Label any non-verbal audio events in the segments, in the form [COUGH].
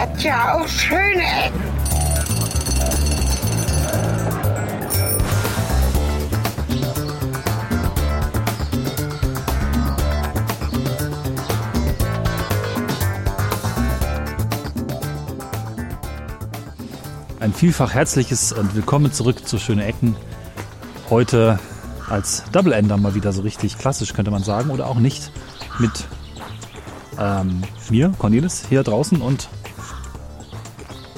hat ja auch schöne Ecken. Ein vielfach herzliches und willkommen zurück zu Schöne Ecken. Heute als Double Ender mal wieder so richtig klassisch, könnte man sagen, oder auch nicht. Mit ähm, mir, Cornelis, hier draußen und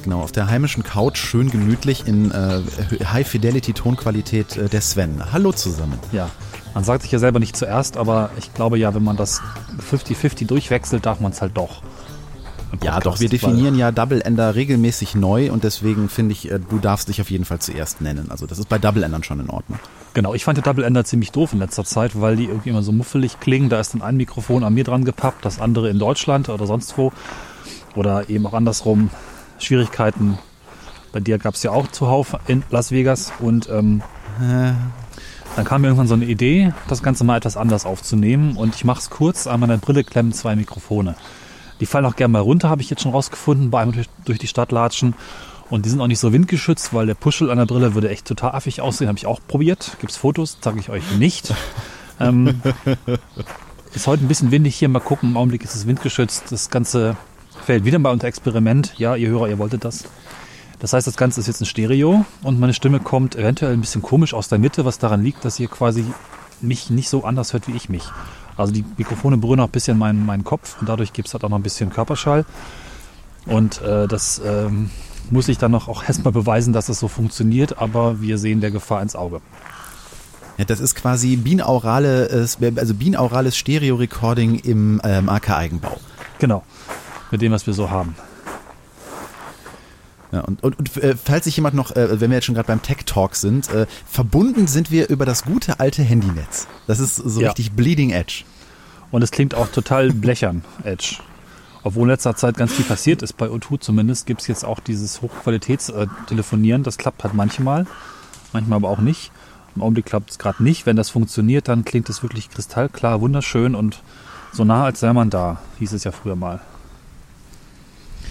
Genau, auf der heimischen Couch schön gemütlich in äh, High-Fidelity-Tonqualität äh, der Sven. Hallo zusammen. ja, man sagt sich ja selber nicht zuerst, aber ich glaube ja, wenn man das 50-50 durchwechselt, darf man es halt doch. Ja, doch, wir definieren ja Double Ender regelmäßig neu und deswegen finde ich, äh, du darfst dich auf jeden Fall zuerst nennen. Also das ist bei Double Endern schon in Ordnung. Genau, ich fand die Double Ender ziemlich doof in letzter Zeit, weil die irgendwie immer so muffelig klingen. Da ist dann ein Mikrofon an mir dran gepappt, das andere in Deutschland oder sonst wo. Oder eben auch andersrum. Schwierigkeiten. Bei dir gab es ja auch zuhauf in Las Vegas und ähm, dann kam mir irgendwann so eine Idee, das Ganze mal etwas anders aufzunehmen und ich mache es kurz. An meiner Brille klemmen zwei Mikrofone. Die fallen auch gerne mal runter, habe ich jetzt schon rausgefunden, bei einem durch, durch die Stadt latschen. Und die sind auch nicht so windgeschützt, weil der Puschel an der Brille würde echt total affig aussehen. Habe ich auch probiert. Gibt's Fotos, zeige ich euch nicht. ähm, [LAUGHS] ist heute ein bisschen windig hier. Mal gucken, im Augenblick ist es windgeschützt. Das Ganze fällt wieder mal unter Experiment. Ja, ihr Hörer, ihr wolltet das. Das heißt, das Ganze ist jetzt ein Stereo und meine Stimme kommt eventuell ein bisschen komisch aus der Mitte, was daran liegt, dass ihr quasi mich nicht so anders hört wie ich mich. Also die Mikrofone berühren auch ein bisschen meinen, meinen Kopf und dadurch gibt es halt auch noch ein bisschen Körperschall. Und äh, das ähm, muss ich dann noch auch [LAUGHS] erstmal beweisen, dass es so funktioniert, aber wir sehen der Gefahr ins Auge. Ja, das ist quasi binaurales, also binaurales Stereo-Recording im ähm, AK-Eigenbau. Genau, mit dem, was wir so haben. Ja, und und, und äh, falls sich jemand noch, äh, wenn wir jetzt schon gerade beim Tech Talk sind, äh, verbunden sind wir über das gute alte Handynetz. Das ist so Ja. richtig Bleeding Edge. Und es klingt auch total [LAUGHS] blechern, Edge. Obwohl in letzter Zeit ganz viel passiert ist, bei O2 zumindest, gibt es jetzt auch dieses Hochqualitätstelefonieren. Das klappt halt manchmal, manchmal aber auch nicht. Im Augenblick klappt es gerade nicht. Wenn das funktioniert, dann klingt es wirklich kristallklar, wunderschön und so nah, als sei man da, hieß es ja früher mal.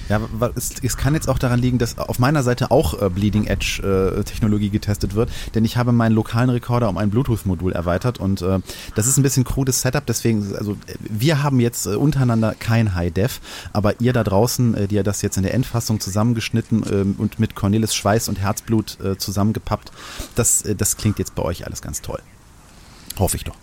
Ja, es, es kann jetzt auch daran liegen, dass auf meiner Seite auch äh, Bleeding Edge äh, Technologie getestet wird, denn ich habe meinen lokalen Rekorder um ein Bluetooth-Modul erweitert und äh, das ist ein bisschen krudes Setup, deswegen, also wir haben jetzt äh, untereinander kein High-Def, aber ihr da draußen, äh, die ihr das jetzt in der Endfassung zusammengeschnitten ähm, und mit Cornelis Schweiß und Herzblut äh, zusammengepappt, das, äh, das klingt jetzt bei euch alles ganz toll. Hoffe ich doch.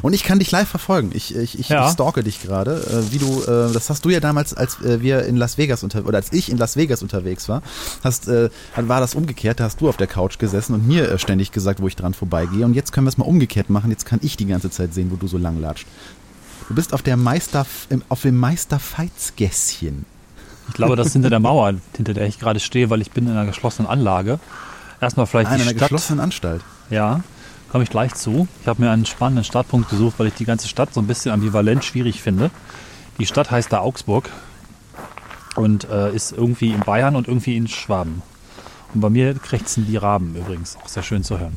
Und ich kann dich live verfolgen. Ich, ich, ich, Ja. ich stalke dich gerade, äh, wie du, äh, das hast du ja damals, als äh, wir in Las Vegas unter oder als ich in Las Vegas unterwegs war, hast, äh, war das umgekehrt. Da hast du auf der Couch gesessen und mir äh, ständig gesagt, wo ich dran vorbeigehe. Und jetzt können wir es mal umgekehrt machen. Jetzt kann ich die ganze Zeit sehen, wo du so lang latscht. Du bist auf der Meister, auf dem Meisterfeitsgässchen. Ich glaube, das ist hinter der Mauer, hinter der ich gerade stehe, weil ich bin in einer geschlossenen Anlage. Erstmal vielleicht Nein, in die einer Stadt. geschlossenen Anstalt. Ja, komme ich gleich zu. Ich habe mir einen spannenden Startpunkt gesucht, weil ich die ganze Stadt so ein bisschen ambivalent schwierig finde. Die Stadt heißt da Augsburg und äh, ist irgendwie in Bayern und irgendwie in Schwaben. Und bei mir krächzen die Raben übrigens, auch sehr schön zu hören.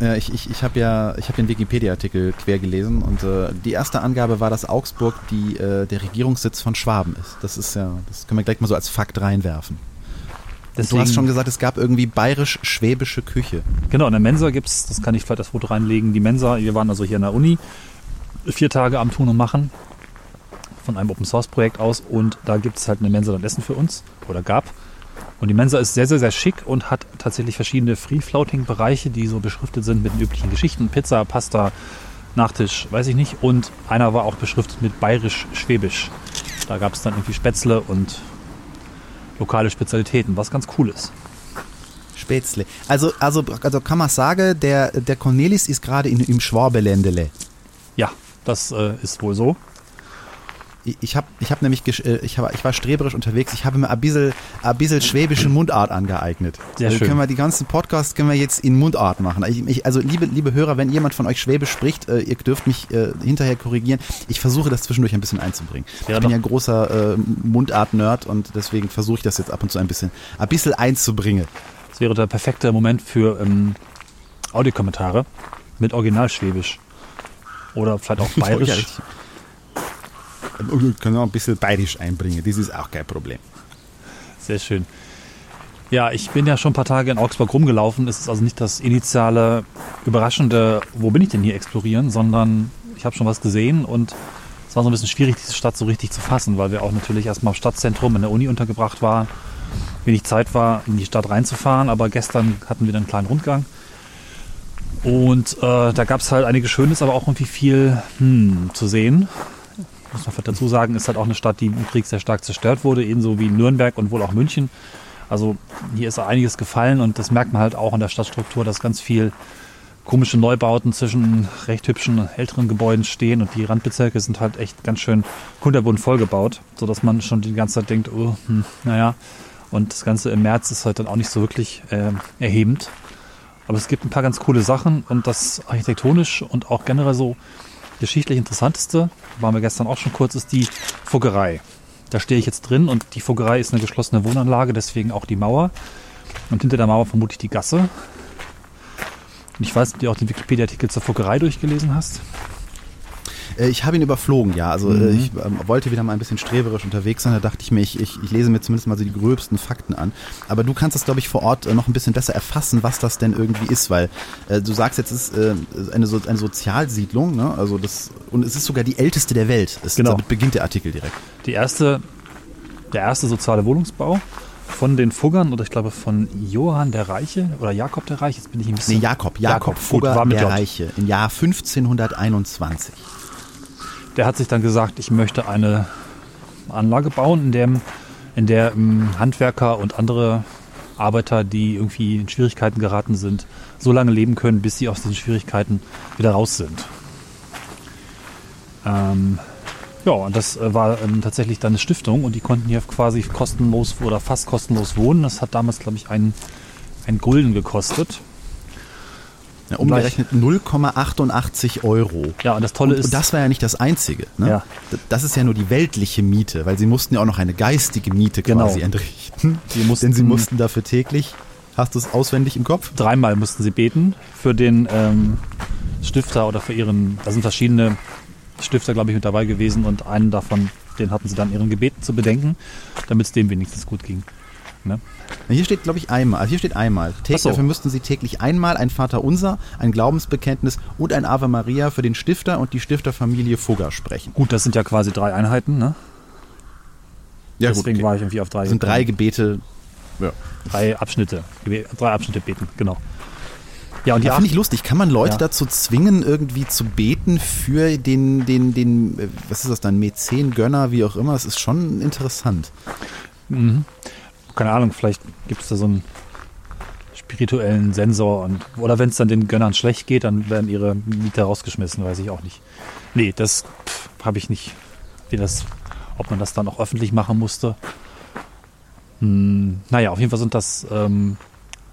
Ja, ich ich, ich habe ja ich hab den Wikipedia-Artikel quer gelesen und äh, die erste Angabe war, dass Augsburg die, äh, der Regierungssitz von Schwaben ist. Das ist ja, das können wir gleich mal so als Fakt reinwerfen. Und du hast schon gesagt, es gab irgendwie bayerisch-schwäbische Küche. Genau, in der Mensa gibt's, das kann ich vielleicht das Foto reinlegen, die Mensa, wir waren also hier in der Uni, vier Tage am Tun und Machen von einem Open Source Projekt aus und da gibt's halt eine Mensa und Essen für uns oder gab. Und die Mensa ist sehr, sehr, sehr schick und hat tatsächlich verschiedene Free-Floating-Bereiche, die so beschriftet sind mit den üblichen Geschichten. Pizza, Pasta, Nachtisch, weiß ich nicht. Und einer war auch beschriftet mit bayerisch-schwäbisch. Da gab es dann irgendwie Spätzle und lokale Spezialitäten, was ganz cool ist. Spätzle. Also, also, also kann man sagen, der, der Cornelis ist gerade in, im Schwabeländele. Ja, das äh, ist wohl so. Ich, habe ich hab nämlich, äh, ich, hab, ich war streberisch unterwegs, ich habe mir ein bisschen, ein bisschen schwäbische Mundart angeeignet. Sehr also schön. können wir die ganzen Podcasts können wir jetzt in Mundart machen. Ich, ich, also liebe, liebe Hörer, wenn jemand von euch Schwäbisch spricht, äh, ihr dürft mich äh, hinterher korrigieren. Ich versuche das zwischendurch ein bisschen einzubringen. Ja, ich bin ja ein großer äh, Mundart-Nerd und deswegen versuche ich das jetzt ab und zu ein bisschen, ein bisschen einzubringen. Das wäre der perfekte Moment für ähm, Audiokommentare mit Originalschwäbisch. Oder vielleicht auch [LAUGHS] bayerisch. Und kann auch ein bisschen bayerisch einbringen, das ist auch kein Problem. Sehr schön. Ja, ich bin ja schon ein paar Tage in Augsburg rumgelaufen. Es ist also nicht das initiale, überraschende, wo bin ich denn hier explorieren, sondern ich habe schon was gesehen und es war so ein bisschen schwierig, diese Stadt so richtig zu fassen, weil wir auch natürlich erstmal im Stadtzentrum in der Uni untergebracht waren. Wenig Zeit war, in die Stadt reinzufahren, aber gestern hatten wir dann einen kleinen Rundgang. Und äh, da gab es halt einiges Schönes, aber auch irgendwie viel hm, zu sehen. Muss man dazu sagen, ist halt auch eine Stadt, die im Krieg sehr stark zerstört wurde, ebenso wie Nürnberg und wohl auch München. Also hier ist einiges gefallen und das merkt man halt auch in der Stadtstruktur, dass ganz viel komische Neubauten zwischen recht hübschen älteren Gebäuden stehen und die Randbezirke sind halt echt ganz schön kunterbunt vollgebaut, sodass man schon die ganze Zeit denkt, oh, hm, naja. Und das Ganze im März ist halt dann auch nicht so wirklich äh, erhebend. Aber es gibt ein paar ganz coole Sachen und das architektonisch und auch generell so geschichtlich interessanteste, waren wir gestern auch schon kurz, ist die Fuggerei. Da stehe ich jetzt drin und die Fuggerei ist eine geschlossene Wohnanlage, deswegen auch die Mauer. Und hinter der Mauer vermutlich die Gasse. Und ich weiß, ob du auch den Wikipedia-Artikel zur Fuggerei durchgelesen hast. Äh, ich habe ihn überflogen, ja. Also mhm. ich ähm, wollte wieder mal ein bisschen streberisch unterwegs sein. Da dachte ich mir, ich, ich, ich, lese mir zumindest mal so die gröbsten Fakten an. Aber du kannst das, glaube ich, vor Ort äh, noch ein bisschen besser erfassen, was das denn irgendwie ist, weil äh, du sagst jetzt, es ist äh, eine, so eine Sozialsiedlung, ne? Also das und es ist sogar die älteste der Welt. Es, genau. Damit beginnt der Artikel direkt. Die erste, der erste soziale Wohnungsbau von den Fuggern oder ich glaube von Johann der Reiche oder Jakob der Reiche. Jetzt bin ich ein bisschen. Nee, Jakob, Jakob, Jakob Fugger Gut, der Reiche im Jahr 1521 der hat sich dann gesagt, ich möchte eine Anlage bauen, in, dem, in der Handwerker und andere Arbeiter, die irgendwie in Schwierigkeiten geraten sind, so lange leben können, bis sie aus diesen Schwierigkeiten wieder raus sind. Ähm, ja, und das äh, war ähm, tatsächlich dann eine Stiftung und die konnten hier quasi kostenlos oder fast kostenlos wohnen. Das hat damals, glaube ich, einen, einen Gulden gekostet. Ja, umgerechnet 0,88 Euro. Ja, und das Tolle und, ist. Und das war ja nicht das Einzige. Ne? Ja. Das ist ja nur die weltliche Miete, weil sie mussten ja auch noch eine geistige Miete genau. quasi entrichten. Sie mussten, Denn sie mussten dafür täglich, hast du es auswendig im Kopf? Dreimal mussten sie beten für den ähm, Stifter oder für ihren. Da sind verschiedene Stifter, glaube ich, mit dabei gewesen und einen davon, den hatten sie dann ihren Gebeten zu bedenken, damit es dem wenigstens gut ging. Ne? Hier steht, glaube ich, einmal. Also hier steht einmal. Täglich, so. Dafür müssten Sie täglich einmal ein Vater Unser, ein Glaubensbekenntnis und ein Ave Maria für den Stifter und die Stifterfamilie Fugger sprechen. Gut, das sind ja quasi drei Einheiten, ne? Ja, Deswegen gut, okay. war ich irgendwie auf drei. Das sind drei Gebete. Ja. Drei Abschnitte. Drei Abschnitte beten, genau. Ja, und ja, finde ich lustig. Kann man Leute ja. dazu zwingen, irgendwie zu beten für den, den, den, äh, was ist das dann, Mäzen, Gönner, wie auch immer? Das ist schon interessant. Mhm keine Ahnung, vielleicht gibt es da so einen spirituellen Sensor und oder wenn es dann den Gönnern schlecht geht, dann werden ihre Mieter rausgeschmissen, weiß ich auch nicht. Nee, das habe ich nicht. Wie das, ob man das dann auch öffentlich machen musste. Hm, naja, auf jeden Fall sind das ähm,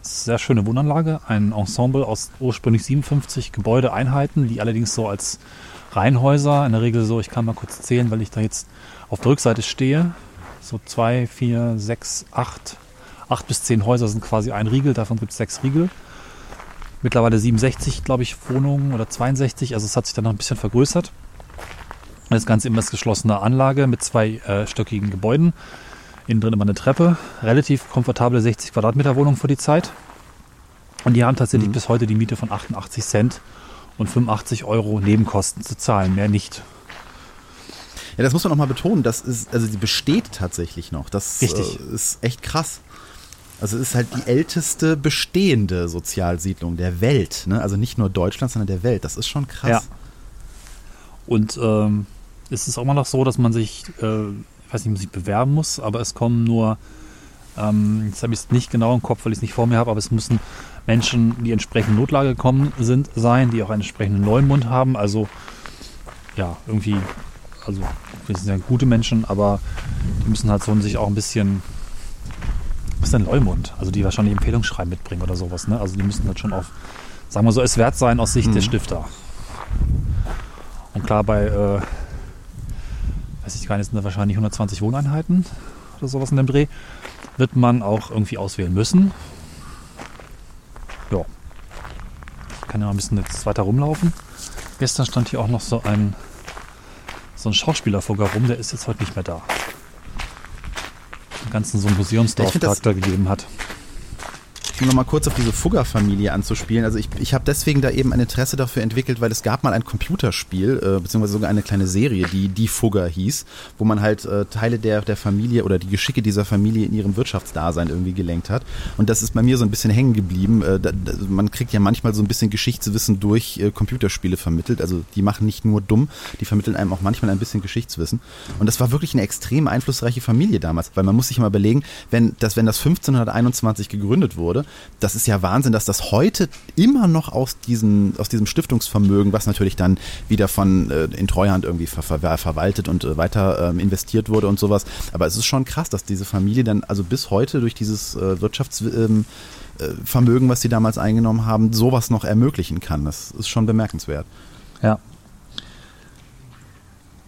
sehr schöne Wohnanlage, ein Ensemble aus ursprünglich 57 Gebäudeeinheiten, die allerdings so als Reihenhäuser, in der Regel so, ich kann mal kurz zählen, weil ich da jetzt auf der Rückseite stehe, so zwei, vier, sechs, acht, acht bis zehn Häuser sind quasi ein Riegel, davon gibt es sechs Riegel. Mittlerweile 67, glaube ich, Wohnungen oder 62, also es hat sich dann noch ein bisschen vergrößert. Das Ganze immer als geschlossene Anlage mit zwei äh, stöckigen Gebäuden. Innen drin immer eine Treppe. Relativ komfortable 60 Quadratmeter Wohnung für die Zeit. Und die haben tatsächlich mhm. bis heute die Miete von 88 Cent und 85 Euro Nebenkosten zu zahlen, mehr nicht. Ja, das muss man auch mal betonen. Das ist, also sie besteht tatsächlich noch. Das Richtig. Äh, ist echt krass. Also es ist halt die älteste bestehende Sozialsiedlung der Welt. Ne? Also nicht nur Deutschland, sondern der Welt. Das ist schon krass. Ja. Und ähm, ist es auch immer noch so, dass man sich, äh, ich weiß nicht, man sich bewerben muss, aber es kommen nur, ähm, jetzt habe ich es nicht genau im Kopf, weil ich es nicht vor mir habe, aber es müssen Menschen, die entsprechend Notlage gekommen sind, sein, die auch einen entsprechenden Neumund haben. Also ja, irgendwie also wir sind ja gute Menschen, aber die müssen halt so sich auch ein bisschen, was ist denn Leumund? Also die wahrscheinlich Empfehlungsschreiben mitbringen oder sowas, ne? Also die müssen halt schon auf, sagen wir so, es wert sein aus Sicht mhm. der Stifter. Und klar, bei, äh, weiß ich gar nicht, sind da wahrscheinlich 120 Wohneinheiten oder sowas in dem Dreh, wird man auch irgendwie auswählen müssen. Ja. Ich kann ja mal ein bisschen jetzt weiter rumlaufen. Gestern stand hier auch noch so ein so ein Schauspielerfugger rum, der ist jetzt heute nicht mehr da. Den ganzen so ein Museumsdorf-Charakter gegeben hat um nochmal kurz auf diese Fugger-Familie anzuspielen. Also ich, ich habe deswegen da eben ein Interesse dafür entwickelt, weil es gab mal ein Computerspiel, äh, beziehungsweise sogar eine kleine Serie, die Die Fugger hieß, wo man halt äh, Teile der, der Familie oder die Geschicke dieser Familie in ihrem Wirtschaftsdasein irgendwie gelenkt hat. Und das ist bei mir so ein bisschen hängen geblieben. Äh, da, da, man kriegt ja manchmal so ein bisschen Geschichtswissen durch äh, Computerspiele vermittelt. Also die machen nicht nur dumm, die vermitteln einem auch manchmal ein bisschen Geschichtswissen. Und das war wirklich eine extrem einflussreiche Familie damals, weil man muss sich mal überlegen, wenn das, wenn das 1521 gegründet wurde, das ist ja Wahnsinn, dass das heute immer noch aus, diesen, aus diesem Stiftungsvermögen, was natürlich dann wieder von äh, in Treuhand irgendwie ver ver verwaltet und äh, weiter ähm, investiert wurde und sowas. Aber es ist schon krass, dass diese Familie dann also bis heute durch dieses äh, Wirtschaftsvermögen, ähm, äh, was sie damals eingenommen haben, sowas noch ermöglichen kann. Das ist schon bemerkenswert. Ja.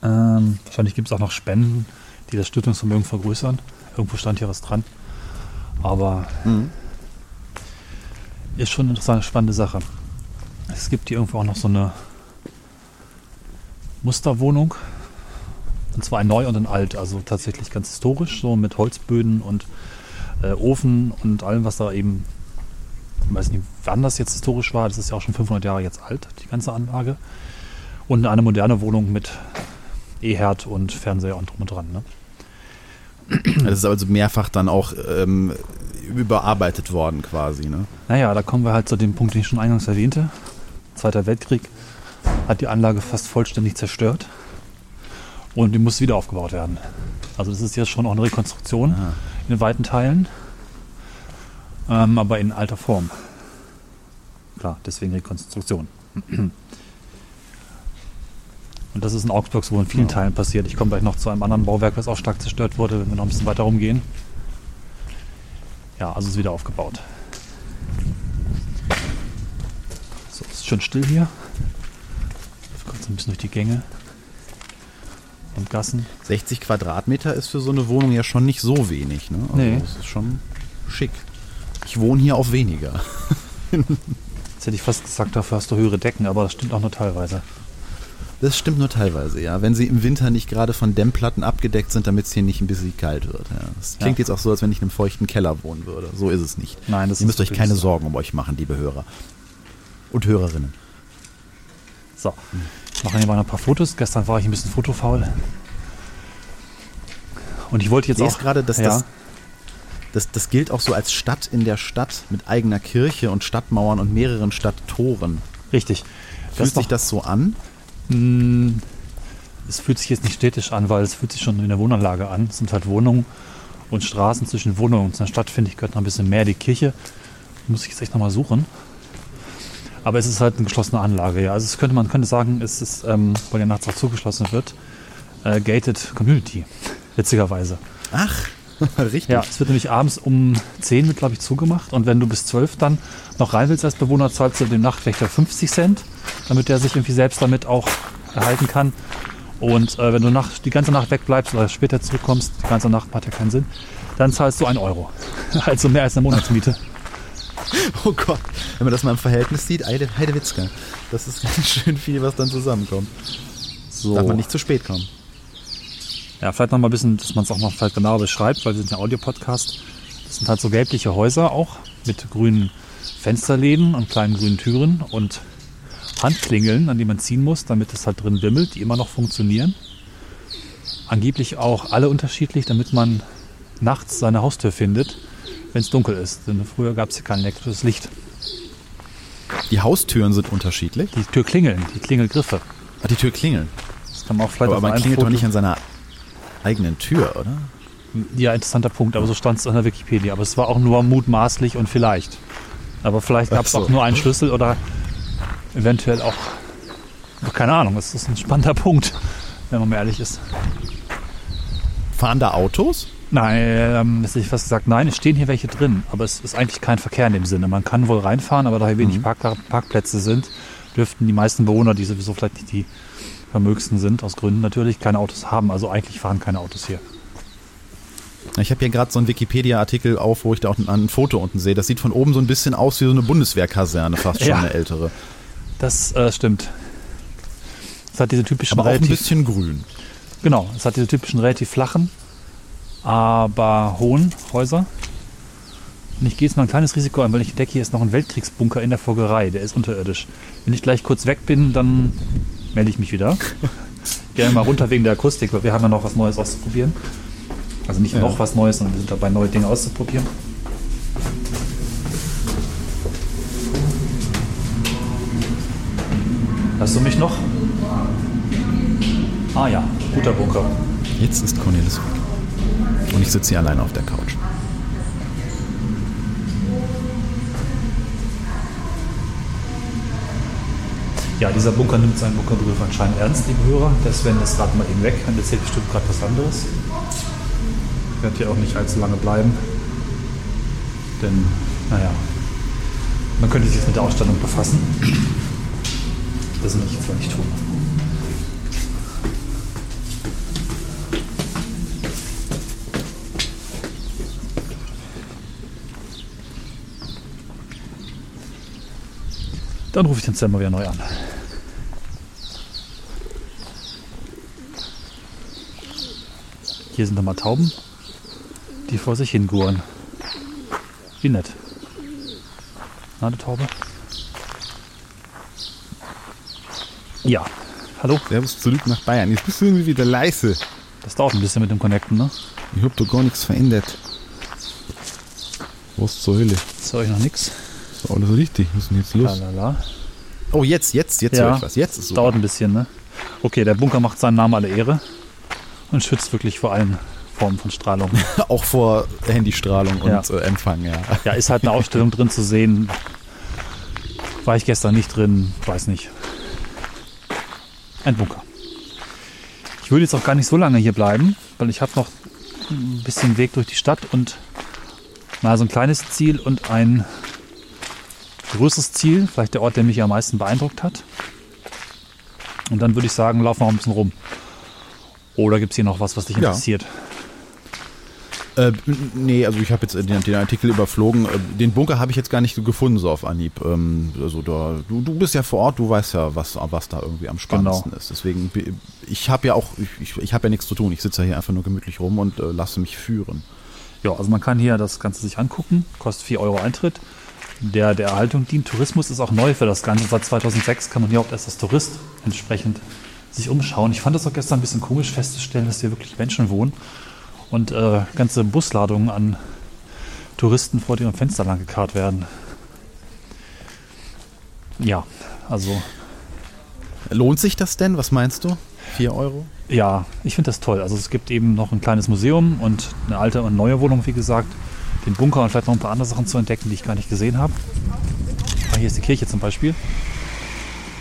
Ähm, wahrscheinlich gibt es auch noch Spenden, die das Stiftungsvermögen vergrößern. Irgendwo stand hier was dran. Aber mhm ist schon eine spannende Sache. Es gibt hier irgendwo auch noch so eine Musterwohnung. Und zwar ein Neu und ein Alt, also tatsächlich ganz historisch, so mit Holzböden und äh, Ofen und allem, was da eben, ich weiß nicht, wann das jetzt historisch war, das ist ja auch schon 500 Jahre jetzt alt, die ganze Anlage. Und eine moderne Wohnung mit E-Herd und Fernseher und drum und dran. Ne? Das ist also mehrfach dann auch ähm, überarbeitet worden quasi. Ne? Naja, da kommen wir halt zu dem Punkt, den ich schon eingangs erwähnte. Zweiter Weltkrieg hat die Anlage fast vollständig zerstört und die muss wieder aufgebaut werden. Also das ist jetzt schon auch eine Rekonstruktion Aha. in weiten Teilen, ähm, aber in alter Form. Klar, deswegen Rekonstruktion. Und das ist in Augsburg so in vielen. Teilen passiert. Ich komme gleich noch zu einem anderen Bauwerk, was auch stark zerstört wurde, wenn wir noch ein bisschen weiter rumgehen. Ja, also ist wieder aufgebaut. So, ist schön still hier. Kurz ein bisschen durch die Gänge und Gassen. 60 Quadratmeter ist für so eine Wohnung ja schon nicht so wenig. Ne? Also nee. Das ist schon schick. Ich wohne hier auf weniger. [LAUGHS] Jetzt hätte ich fast gesagt, dafür hast du höhere Decken, aber das stimmt auch nur teilweise. Das stimmt nur teilweise, ja. Wenn sie im Winter nicht gerade von Dämmplatten abgedeckt sind, damit es hier nicht ein bisschen kalt wird. Ja. Das klingt ja. jetzt auch so, als wenn ich in einem feuchten Keller wohnen würde. So ist es nicht. Nein, das Ihr müsst euch keine so. Sorgen um euch machen, liebe Hörer. Und Hörerinnen. So, ich mache hier mal ein paar Fotos. Gestern war ich ein bisschen fotofaul. Und ich wollte jetzt auch... gerade, dass ja. das, das, das gilt auch so als Stadt in der Stadt mit eigener Kirche und Stadtmauern und mehreren Stadttoren. Richtig. Fühlt sich das so an? Hm, es fühlt sich jetzt nicht städtisch an, weil es fühlt sich schon in der Wohnanlage an. Es sind halt Wohnungen und Straßen zwischen Wohnungen. Und in der Stadt, finde ich, gehört noch ein bisschen mehr die Kirche. Muss ich jetzt echt nochmal suchen. Aber es ist halt eine geschlossene Anlage, ja. Also es könnte, man könnte sagen, es ist, ähm, weil ja nachts auch zugeschlossen wird, äh, gated Community, witzigerweise. Ach, [LAUGHS] richtig. Ja, es wird nämlich abends um 10 wird, glaube ich, zugemacht. Und wenn du bis 12 dann noch rein willst als Bewohner, zahlst du dem Nachtwächter 50 Cent damit er sich irgendwie selbst damit auch erhalten kann. Und äh, wenn du nach, die ganze Nacht wegbleibst oder später zurückkommst, die ganze Nacht hat ja keinen Sinn, dann zahlst du ein Euro. [LAUGHS] also mehr als eine Monatsmiete. [LAUGHS] Oh Gott, wenn man das mal im Verhältnis sieht, Heide, Heidewitzka. Das ist ganz schön viel, was dann zusammenkommt. So. Darf man nicht zu spät kommen. Ja, vielleicht noch mal ein bisschen, dass man es auch noch vielleicht genauer beschreibt, weil wir sind ja Audiopodcast. Das sind halt so gelbliche Häuser auch mit grünen Fensterläden und kleinen grünen Türen und Handklingeln, an die man ziehen muss, damit es halt drin wimmelt, die immer noch funktionieren. Angeblich auch alle unterschiedlich, damit man nachts seine Haustür findet, wenn es dunkel ist. Denn früher gab es hier kein elektrisches Licht. Die Haustüren sind unterschiedlich? Die Türklingeln, die Klingelgriffe. Ah, die Türklingeln. Das kann man auch vielleicht aber, aber man klingelt Foto doch nicht an seiner eigenen Tür, oder? Ja, interessanter Punkt, aber so stand es an der Wikipedia. Aber es war auch nur mutmaßlich und vielleicht. Aber vielleicht gab es so. auch nur einen Schlüssel oder eventuell auch, keine Ahnung, das ist ein spannender Punkt, wenn man mal ehrlich ist. Fahren da Autos? Nein, ähm, hätte ich fast gesagt, nein, es stehen hier welche drin, aber es ist eigentlich kein Verkehr in dem Sinne. Man kann wohl reinfahren, aber da hier wenig mhm. Park Parkplätze sind, dürften die meisten Bewohner, die sowieso vielleicht nicht die vermögsten sind, aus Gründen natürlich, keine Autos haben. Also eigentlich fahren keine Autos hier. Ich habe hier gerade so einen Wikipedia-Artikel auf, wo ich da auch ein, ein, Foto unten sehe. Das sieht von oben so ein bisschen aus wie so eine Bundeswehrkaserne, fast schon ja. eine ältere. Das äh, stimmt. Das hat diese typischen Aber auch ein bisschen grün. Genau, es hat diese typischen relativ flachen, aber hohen Häuser. Und ich gehe jetzt mal ein kleines Risiko ein, weil ich entdecke, hier ist noch ein Weltkriegsbunker in der Folgerei. Der ist unterirdisch. Wenn ich gleich kurz weg bin, dann melde ich mich wieder. Gerne mal runter wegen der Akustik, weil wir haben ja noch was Neues auszuprobieren. Also nicht Ja. noch was Neues, sondern wir sind dabei, neue Dinge auszuprobieren. Hörst du mich noch? Ah ja, guter Bunker. Jetzt ist Cornelis weg. Und ich sitze hier alleine auf der Couch. Ja, dieser Bunker nimmt seinen Bunkerbegriff anscheinend ernst, liebe Hörer. Sven ist gerade mal eben weg und erzählt bestimmt gerade was anderes. Werde hier auch nicht allzu lange bleiben. Denn, naja, man könnte sich jetzt mit der Ausstellung befassen. Das will ich jetzt nicht tun. Dann rufe ich den mal wieder neu an. Hier sind nochmal Tauben, die vor sich hinguren. Wie nett. Na, eine Taube? Ja, hallo. Servus zurück nach Bayern. Jetzt bist du irgendwie wieder leise. Das dauert ein bisschen mit dem Connecten, ne? Ich hab da gar nichts verändert. Was zur Hölle? Ist euch noch nix? Ist alles richtig. Was ist denn jetzt los? Lalala. Oh, jetzt, jetzt, jetzt Ja. höre ich was. Jetzt ist so. Dauert ein bisschen, ne? Okay, der Bunker macht seinen Namen alle Ehre und schützt wirklich vor allen Formen von Strahlung. [LAUGHS] Auch vor Handystrahlung und äh, Empfang, ja. Ja, ist halt eine Ausstellung drin zu sehen. War ich gestern nicht drin, weiß nicht. Ein Bunker. Ich würde jetzt auch gar nicht so lange hier bleiben, weil ich habe noch ein bisschen Weg durch die Stadt und mal so ein kleines Ziel und ein größeres Ziel, vielleicht der Ort, der mich am meisten beeindruckt hat. Und dann würde ich sagen, laufen wir noch ein bisschen rum. Oder gibt es hier noch was, was dich Ja. interessiert? Äh, n- nee, also ich habe jetzt den, den Artikel überflogen. Äh, Den Bunker habe ich jetzt gar nicht so gefunden, so auf Anhieb. Ähm, also da, du, du bist ja vor Ort, du weißt ja, was, was da irgendwie am spannendsten ist. Deswegen, ich habe ja auch, ich, ich habe ja nichts zu tun. Ich sitze ja hier einfach nur gemütlich rum und äh, lasse mich führen. Ja, also man kann hier das Ganze sich angucken, kostet 4 Euro Eintritt. Der der Erhaltung dient. Tourismus ist auch neu für das Ganze. Seit 2006 kann man hier auch erst als Tourist entsprechend sich umschauen. Ich fand es auch gestern ein bisschen komisch festzustellen, dass hier wirklich Menschen wohnen und äh, ganze Busladungen an Touristen vor ihrem Fenster lang gekarrt werden. Ja, also Lohnt sich das denn? Was meinst du? 4 Euro? Ja, ich finde das toll. Also es gibt eben noch ein kleines Museum und eine alte und neue Wohnung, wie gesagt. Den Bunker und vielleicht noch ein paar andere Sachen zu entdecken, die ich gar nicht gesehen habe. Ah, hier ist die Kirche zum Beispiel.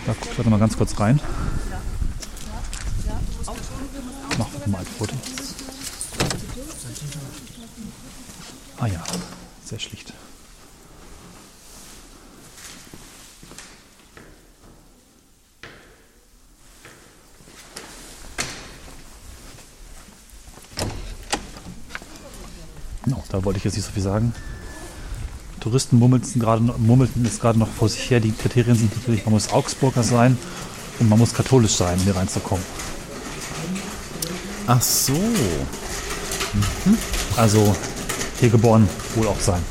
Da gucke ich warte mal ganz kurz rein. Ein Foto. Ah ja, sehr schlicht. No, da wollte ich jetzt nicht so viel sagen. Touristen murmelten gerade murmelten es gerade noch vor sich her. Die Kriterien sind natürlich, man muss Augsburger sein und man muss katholisch sein, um hier reinzukommen. Ach so. Also hier geboren wohl auch sein.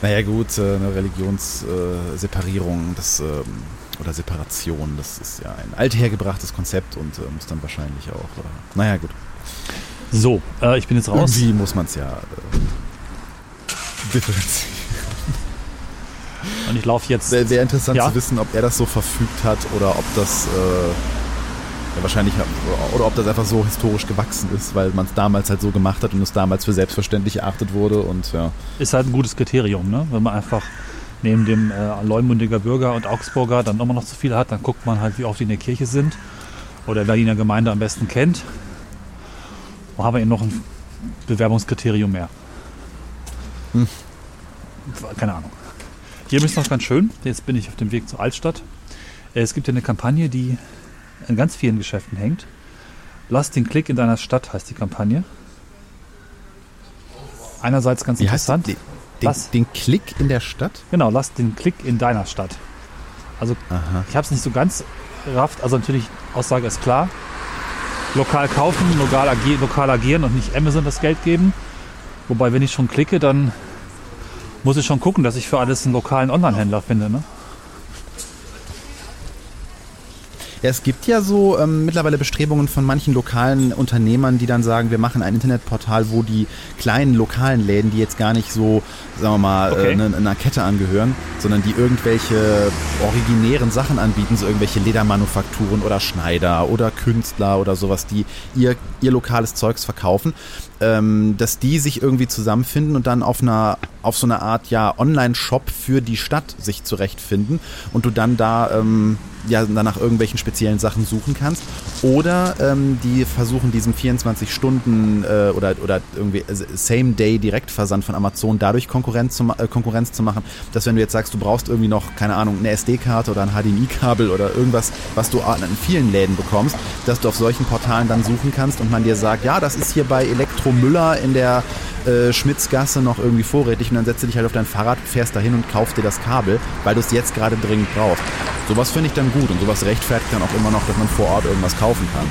Naja gut, äh, eine Religionsseparierung, äh, das, ähm, oder Separation, das ist ja ein althergebrachtes Konzept und äh, muss dann wahrscheinlich auch, naja gut, So, äh, ich bin jetzt raus. irgendwie muss man es ja äh, differenzieren. Und ich laufe jetzt. Wäre wär interessant Ja. zu wissen, ob er das so verfügt hat oder ob das äh, ja, wahrscheinlich oder, ob das einfach so historisch gewachsen ist, weil man es damals halt so gemacht hat und es damals für selbstverständlich erachtet wurde und ja. Ist halt ein gutes Kriterium, ne? Wenn man einfach neben dem äh, Leumundiger Bürger und Augsburger dann immer noch zu viel hat, dann guckt man halt, wie oft die in der Kirche sind oder wer die in der Gemeinde am besten kennt. Und haben wir eben noch ein Bewerbungskriterium mehr. Hm. Keine Ahnung. Hier ist noch ganz schön. Jetzt bin ich auf dem Weg zur Altstadt. Äh, Es gibt ja eine Kampagne, die in ganz vielen Geschäften hängt. Lass den Klick in deiner Stadt heißt die Kampagne. Einerseits ganz Wie heißt interessant. die, den, Was? den Klick in der Stadt? Genau, lass den Klick in deiner Stadt. Also ich habe es nicht so ganz gerafft. Also natürlich, Aussage ist klar. Lokal kaufen, lokal, agi lokal agieren und nicht Amazon das Geld geben. Wobei, wenn ich schon klicke, dann muss ich schon gucken, dass ich für alles einen lokalen Online-Händler finde. Ne? Ja, es gibt ja so ähm, mittlerweile Bestrebungen von manchen lokalen Unternehmern, die dann sagen, wir machen ein Internetportal, wo die kleinen lokalen Läden, die jetzt gar nicht so, sagen wir mal, Okay. äh, ne- einer Kette angehören, sondern die irgendwelche originären Sachen anbieten, so irgendwelche Ledermanufakturen oder Schneider oder Künstler oder sowas, die ihr, ihr lokales Zeugs verkaufen, ähm, dass die sich irgendwie zusammenfinden und dann auf einer auf so eine Art ja Online-Shop für die Stadt sich zurechtfinden und du dann da ähm, ja dann nach irgendwelchen speziellen Sachen suchen kannst. Oder ähm, die versuchen diesen 24 Stunden äh, oder oder irgendwie Same Day Direktversand von Amazon dadurch Konkurrenz zu, äh, Konkurrenz zu machen, dass wenn du jetzt sagst, du brauchst irgendwie noch keine Ahnung eine SD-Karte oder ein HDMI-Kabel oder irgendwas, was du an vielen Läden bekommst, dass du auf solchen Portalen dann suchen kannst und man dir sagt, ja, das ist hier bei Elektro Müller in der äh, Schmitzgasse noch irgendwie vorrätig und dann setzt du dich halt auf dein Fahrrad, fährst dahin und kaufst dir das Kabel, weil du es jetzt gerade dringend brauchst. Sowas finde ich dann gut und sowas rechtfertigt dann auch immer noch, dass man vor Ort irgendwas kaufen kann.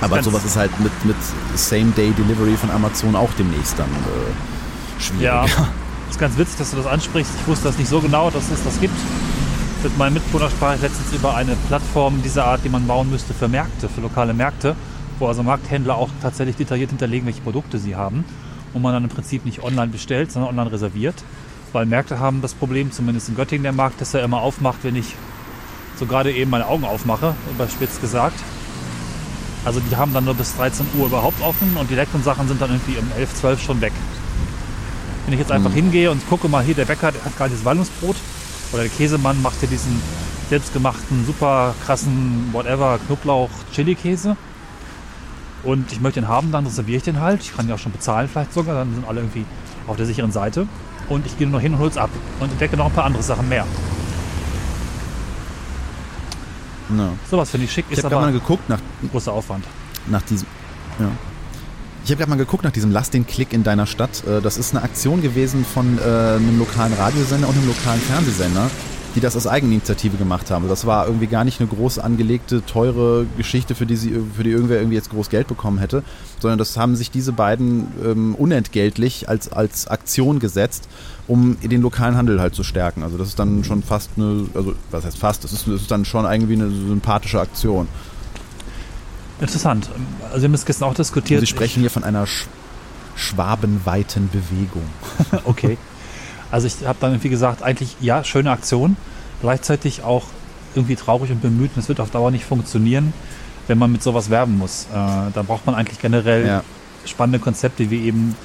Aber Ganz- sowas ist halt mit, mit Same-Day-Delivery von Amazon auch demnächst dann äh, schwierig. Ja, [LAUGHS] ist ganz witzig, dass du das ansprichst. Ich wusste das nicht so genau, dass es das gibt. Mit meinem Mitbewohner sprach ich letztens über eine Plattform dieser Art, die man bauen müsste für Märkte, für lokale Märkte, wo also Markthändler auch tatsächlich detailliert hinterlegen, welche Produkte sie haben und man dann im Prinzip nicht online bestellt, sondern online reserviert. Weil Märkte haben das Problem, zumindest in Göttingen der Markt, dass er immer aufmacht, wenn ich so gerade eben meine Augen aufmache, überspitzt gesagt. Also die haben dann nur bis 13 Uhr überhaupt offen und die leckeren Sachen sind dann irgendwie um 11, 12 schon weg. Wenn ich jetzt einfach hingehe und gucke mal, hier der Bäcker der hat gerade dieses Wallungsbrot oder der Käsemann macht hier diesen selbstgemachten, super krassen, whatever, Knoblauch-Chili-Käse und ich möchte den haben, dann reserviere ich den halt. Ich kann ja auch schon bezahlen vielleicht sogar, dann sind alle irgendwie auf der sicheren Seite und ich gehe nur noch hin und hol's ab und entdecke noch ein paar andere Sachen mehr. Ja. Sowas finde ich schick, Ich habe gerade mal geguckt nach, großer Aufwand. nach diesem. Ja. Ich habe gerade mal geguckt nach diesem Lass den Klick in deiner Stadt. Äh, Das ist eine Aktion gewesen von äh, einem lokalen Radiosender und einem lokalen Fernsehsender, die das aus Eigeninitiative gemacht haben. Das war irgendwie gar nicht eine groß angelegte, teure Geschichte, für die, sie, für die irgendwer irgendwie jetzt groß Geld bekommen hätte, sondern das haben sich diese beiden ähm, unentgeltlich als, als Aktion gesetzt, um den lokalen Handel halt zu stärken. Also das ist dann schon fast eine, also was heißt fast, das ist, das ist dann schon irgendwie eine sympathische Aktion. Interessant. Also wir haben das gestern auch diskutiert. Und Sie sprechen hier von einer sch schwabenweiten Bewegung. [LAUGHS] Okay. Also ich habe dann irgendwie gesagt, eigentlich ja, schöne Aktion, gleichzeitig auch irgendwie traurig und bemüht. Und es wird auf Dauer nicht funktionieren, wenn man mit sowas werben muss. Äh, da braucht man eigentlich generell Ja. spannende Konzepte wie eben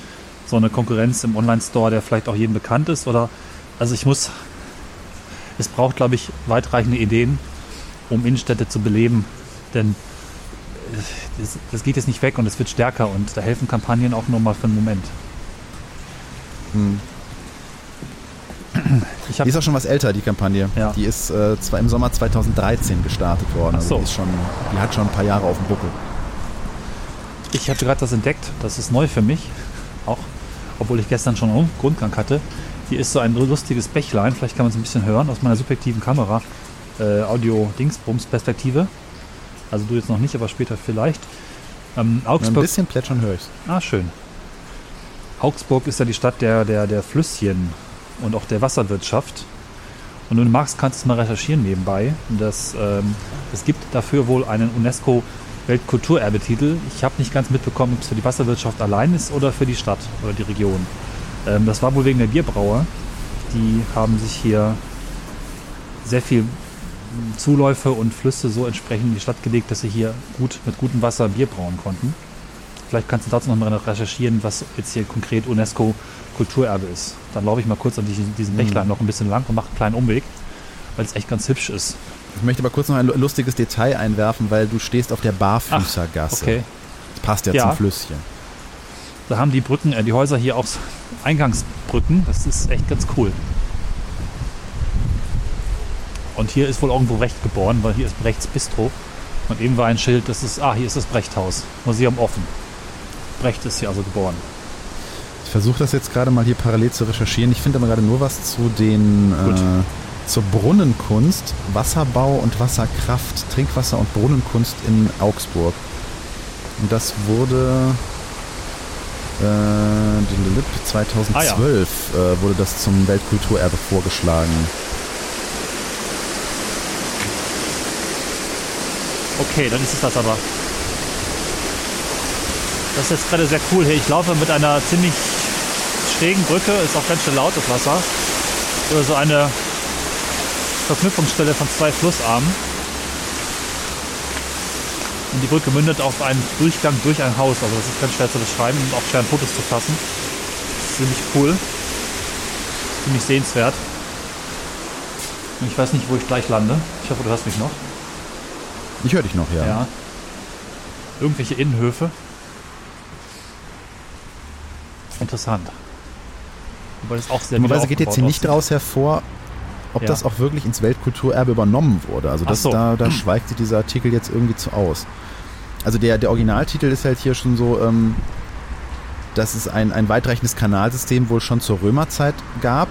so eine Konkurrenz im Online-Store, der vielleicht auch jedem bekannt ist. Oder also ich muss, es braucht, glaube ich, weitreichende Ideen, um Innenstädte zu beleben. Denn äh, das, das geht jetzt nicht weg und es wird stärker und da helfen Kampagnen auch nur mal für einen Moment. Hm. Ich Die ist auch schon was älter, die Kampagne. Ja. Die ist äh, zwar im Sommer 2013 gestartet worden. So. Also die, ist schon, die hat schon ein paar Jahre auf dem Buckel. Ich habe gerade das entdeckt, das ist neu für mich, auch obwohl ich gestern schon einen Grundgang hatte. Hier ist so ein lustiges Bächlein, vielleicht kann man es ein bisschen hören aus meiner subjektiven Kamera, äh, Audio-Dingsbums-Perspektive. Also du jetzt noch nicht, aber später vielleicht. Ähm, Ein Augsburg, bisschen plätschern höre ich's. ah schön. Augsburg ist ja die Stadt der, der, der Flüsschen und auch der Wasserwirtschaft. Und wenn du magst, kannst du mal recherchieren nebenbei. Das, ähm, es gibt dafür wohl einen UNESCO Weltkulturerbetitel. Ich habe nicht ganz mitbekommen, ob es für die Wasserwirtschaft allein ist oder für die Stadt oder die Region. Ähm, das war wohl wegen der Bierbrauer. Die haben sich hier sehr viel Zuläufe und Flüsse so entsprechend in die Stadt gelegt, dass sie hier gut mit gutem Wasser Bier brauen konnten. Vielleicht kannst du dazu noch mal recherchieren, was jetzt hier konkret UNESCO Kulturerbe ist. Dann laufe ich mal kurz an diesen, diesen Bächlein noch ein bisschen lang und mache einen kleinen Umweg, weil es echt ganz hübsch ist. Ich möchte aber kurz noch ein lu- lustiges Detail einwerfen, weil du stehst auf der Barfüßergasse. Okay. Das passt ja, Ja. zum Flüsschen. Da haben die Brücken, äh, die Häuser hier auch Eingangsbrücken. Das ist echt ganz cool. Und hier ist wohl irgendwo Brecht geboren, weil hier ist Brechts Bistro. Und eben war ein Schild, das ist, ah, hier ist das Brechthaus. Museum offen. Brecht ist hier also geboren. Ich versuche das jetzt gerade mal hier parallel zu recherchieren. Ich finde aber gerade nur was zu den äh, zur Brunnenkunst, Wasserbau und Wasserkraft, Trinkwasser und Brunnenkunst in Augsburg. Und das wurde äh, 2012 Ah, ja. äh, wurde das zum Weltkulturerbe vorgeschlagen. Okay, dann ist es das aber. Das ist jetzt gerade sehr cool hier. Ich laufe mit einer ziemlich schrägen Brücke, ist auch ganz schön laut das Wasser, über so eine Verknüpfungsstelle von zwei Flussarmen. Und die Brücke mündet auf einen Durchgang durch ein Haus. Also das ist ganz schwer zu beschreiben und auch schwer in Fotos zu fassen. Das ist ziemlich cool. Ziemlich sehenswert. Und ich weiß nicht, wo ich gleich lande. Ich hoffe, du hörst mich noch. Ich höre dich noch, ja. Ja. Irgendwelche Innenhöfe. Interessant. Wobei das auch sehr wieder geht jetzt hier nicht daraus hervor, ob Ja. das auch wirklich ins Weltkulturerbe übernommen wurde. Also das, so. da, da schweigt sich dieser Artikel jetzt irgendwie zu aus. Also der, der Originaltitel ist halt hier schon so, ähm, dass es ein, ein weitreichendes Kanalsystem wohl schon zur Römerzeit gab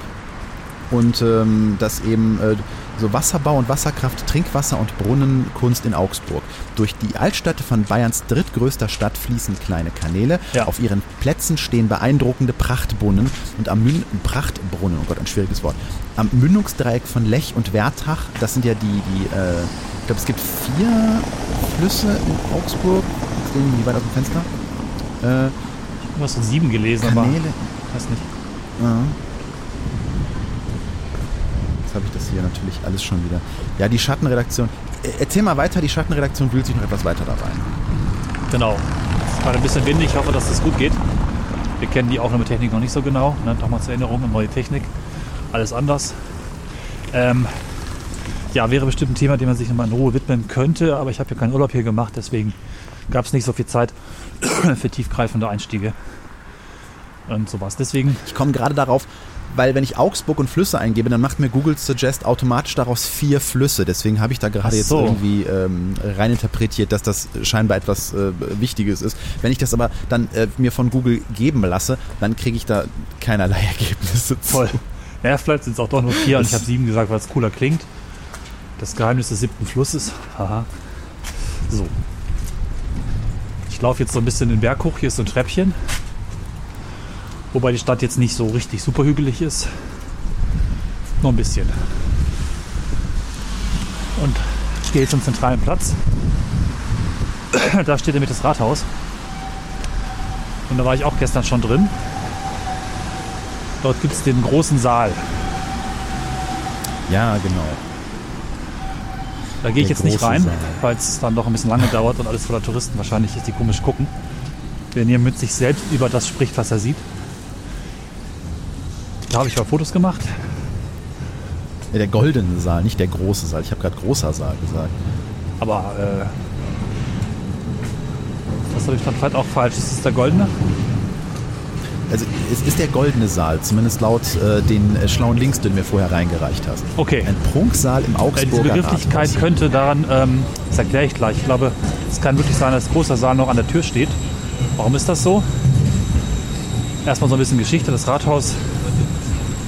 und ähm, dass eben äh, so Wasserbau und Wasserkraft, Trinkwasser und Brunnenkunst in Augsburg. Durch die Altstadt von Bayerns drittgrößter Stadt fließen kleine Kanäle. Ja. Auf ihren Plätzen stehen beeindruckende Prachtbrunnen und am Mün Prachtbrunnen, oh Gott, ein schwieriges Wort. Am Mündungsdreieck von Lech und Wertach, das sind ja die, die äh, ich glaube, es gibt vier Flüsse in Augsburg. Jetzt lehne ich mich weit aus dem Fenster. Äh, Du hast so sieben gelesen, aber Kanäle. weiß nicht. Ja. Habe ich das hier natürlich alles schon wieder. Ja, die Schattenredaktion. Äh, Erzähl mal weiter, die Schattenredaktion wühlt sich noch etwas weiter da rein. Genau. Es gerade ein bisschen windig. Ich hoffe, dass das gut geht. Wir kennen die Aufnahmetechnik noch nicht so genau. Ne? Nochmal zur Erinnerung, neue Technik. Alles anders. Ähm, ja, wäre bestimmt ein Thema, dem man sich nochmal in Ruhe widmen könnte. Aber ich habe ja keinen Urlaub hier gemacht. Deswegen gab es nicht so viel Zeit [CLEARS THROAT] für tiefgreifende Einstiege. Und sowas. Deswegen Ich komme gerade darauf, weil wenn ich Augsburg und Flüsse eingebe, dann macht mir Google Suggest automatisch daraus vier Flüsse. Deswegen habe ich da gerade Ach jetzt so. irgendwie ähm, reininterpretiert, dass das scheinbar etwas äh, Wichtiges ist. Wenn ich das aber dann äh, mir von Google geben lasse, dann kriege ich da keinerlei [LAUGHS] Ergebnisse zu. Voll. Ja, vielleicht sind es auch doch nur vier und ich habe sieben gesagt, weil es cooler klingt. Das Geheimnis des siebten Flusses. Haha. So. Ich laufe jetzt so ein bisschen den Berg hoch. Hier ist so ein Treppchen. Wobei die Stadt jetzt nicht so richtig super hügelig ist. Nur ein bisschen. Und ich gehe jetzt zum zentralen Platz. Da steht nämlich das Rathaus. Und da war ich auch gestern schon drin. Dort gibt es den großen Saal. Ja, genau. Da gehe ich jetzt nicht rein, weil es dann doch ein bisschen lange dauert und alles voller Touristen wahrscheinlich ist, die komisch gucken. Wenn ihr mit sich selbst über das spricht, was er sieht. Da habe ich mal Fotos gemacht. Ja, der goldene Saal, nicht der große Saal. Ich habe gerade großer Saal gesagt. Aber äh, das habe ich dann vielleicht auch falsch. Ist es der goldene? Also es ist der goldene Saal, zumindest laut äh, den äh, schlauen Links, den du mir vorher reingereicht hast. Okay. Ein Prunksaal im Äh, diese Augsburger Begrifflichkeit Rathaus. könnte daran, ähm, das erkläre ich gleich. Ich glaube, es kann wirklich sein, dass großer Saal noch an der Tür steht. Warum ist das so? Erstmal so ein bisschen Geschichte. Das Rathaus,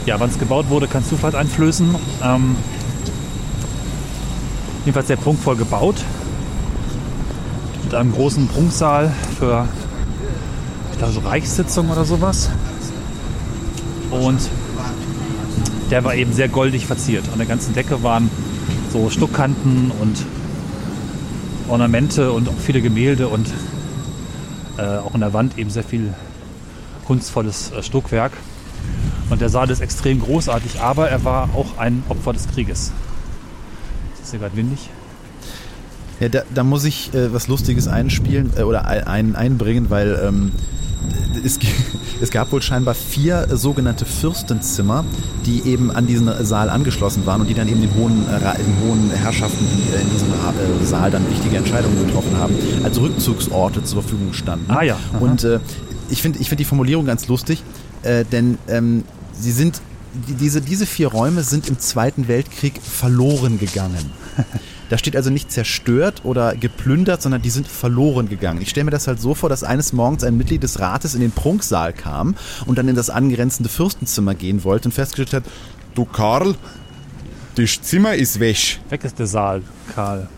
ja, wann es gebaut wurde, du vielleicht einflößen. Ähm, jedenfalls sehr prunkvoll gebaut. Mit einem großen Prunksaal für, ich glaube, so Reichssitzung oder sowas. Und der war eben sehr goldig verziert. An der ganzen Decke waren so Stuckkanten und Ornamente und auch viele Gemälde und äh, auch in der Wand eben sehr viel kunstvolles äh, Stuckwerk. Und der Saal ist extrem großartig, aber er war auch ein Opfer des Krieges. Ist hier gerade windig? Ja, da, da muss ich äh, was Lustiges einspielen äh, oder ein, ein, einbringen, weil ähm, es, [LAUGHS] es gab wohl scheinbar vier äh, sogenannte Fürstenzimmer, die eben an diesen Saal angeschlossen waren und die dann eben den hohen, äh, den hohen Herrschaften, die äh, in diesem äh, Saal dann wichtige Entscheidungen getroffen haben, als Rückzugsorte zur Verfügung standen. Ah ja, aha. Und ich finde ich find die Formulierung ganz lustig, denn ähm, sie sind die, diese, diese vier Räume sind im Zweiten Weltkrieg verloren gegangen. Da steht also nicht zerstört oder geplündert, sondern die sind verloren gegangen. Ich stelle mir das halt so vor, dass eines Morgens ein Mitglied des Rates in den Prunksaal kam und dann in das angrenzende Fürstenzimmer gehen wollte und festgestellt hat, du Karl, Das Zimmer ist weg. Weg ist der Saal, Karl.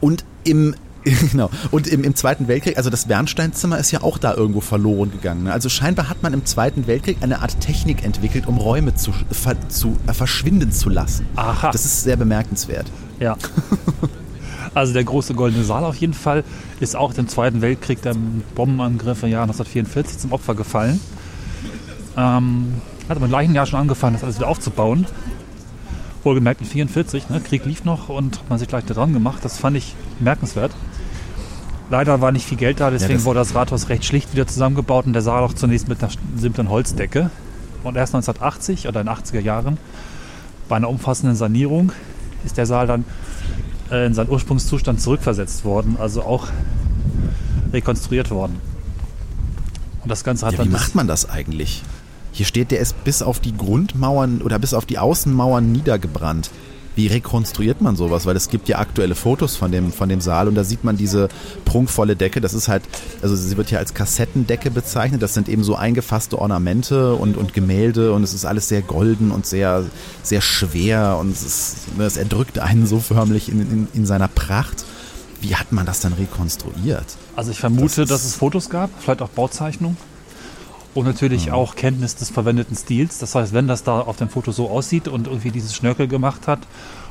Und im [LAUGHS] Genau. Und im, im Zweiten Weltkrieg, also das Bernsteinzimmer ist ja auch da irgendwo verloren gegangen. ne? Also scheinbar hat man im Zweiten Weltkrieg eine Art Technik entwickelt, um Räume zu, ver, zu äh, verschwinden zu lassen. Aha. Das ist sehr bemerkenswert. Ja. [LAUGHS] Also der große goldene Saal auf jeden Fall ist auch im Zweiten Weltkrieg der Bombenangriff im Jahr 1944 zum Opfer gefallen. Ähm, hat aber im gleichen Jahr schon angefangen, das alles wieder aufzubauen. Wohlgemerkt in 44, ne? Krieg lief noch und hat man sich gleich da dran gemacht. Das fand ich bemerkenswert. Leider war nicht viel Geld da, deswegen das- wurde das Rathaus recht schlicht wieder zusammengebaut und der Saal auch zunächst mit einer simplen Holzdecke. Und erst 1980 oder in den 80er Jahren bei einer umfassenden Sanierung ist der Saal dann äh, in seinen Ursprungszustand zurückversetzt worden, also auch rekonstruiert worden. Und das Ganze hat Ja, dann wie macht man das eigentlich? Hier steht, der ist bis auf die Grundmauern oder bis auf die Außenmauern niedergebrannt. Wie rekonstruiert man sowas? Weil es gibt ja aktuelle Fotos von dem, von dem Saal und da sieht man diese prunkvolle Decke. Das ist halt, also sie wird ja als Kassettendecke bezeichnet. Das sind eben so eingefasste Ornamente und, und Gemälde und es ist alles sehr golden und sehr, sehr schwer und es, ist, ne, es erdrückt einen so förmlich in, in, in seiner Pracht. Wie hat man das dann rekonstruiert? Also ich vermute, Das dass es Fotos gab, vielleicht auch Bauzeichnungen. Und natürlich auch Kenntnis des verwendeten Stils. Das heißt, wenn das da auf dem Foto so aussieht und irgendwie dieses Schnörkel gemacht hat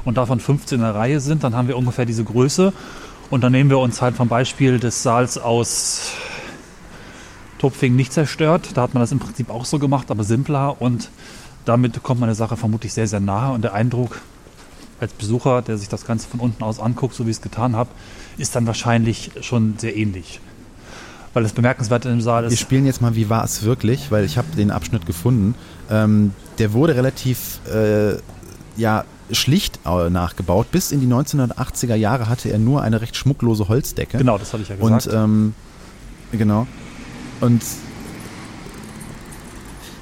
und davon 15 in der Reihe sind, dann haben wir ungefähr diese Größe. Und dann nehmen wir uns halt vom Beispiel des Saals aus Topfing nicht zerstört. Da hat man das im Prinzip auch so gemacht, aber simpler. Und damit kommt man der Sache vermutlich sehr, sehr nahe. Und der Eindruck als Besucher, der sich das Ganze von unten aus anguckt, so wie ich es getan habe, ist dann wahrscheinlich schon sehr ähnlich. Weil das Bemerkenswerte im Saal Wir ist, spielen jetzt mal, wie war es wirklich, weil ich habe den Abschnitt gefunden. Ähm, der wurde relativ äh, ja, schlicht äh, nachgebaut. Bis in die 1980er Jahre hatte er nur eine recht schmucklose Holzdecke. genau, das hatte ich ja gesagt. Und ähm, genau. Und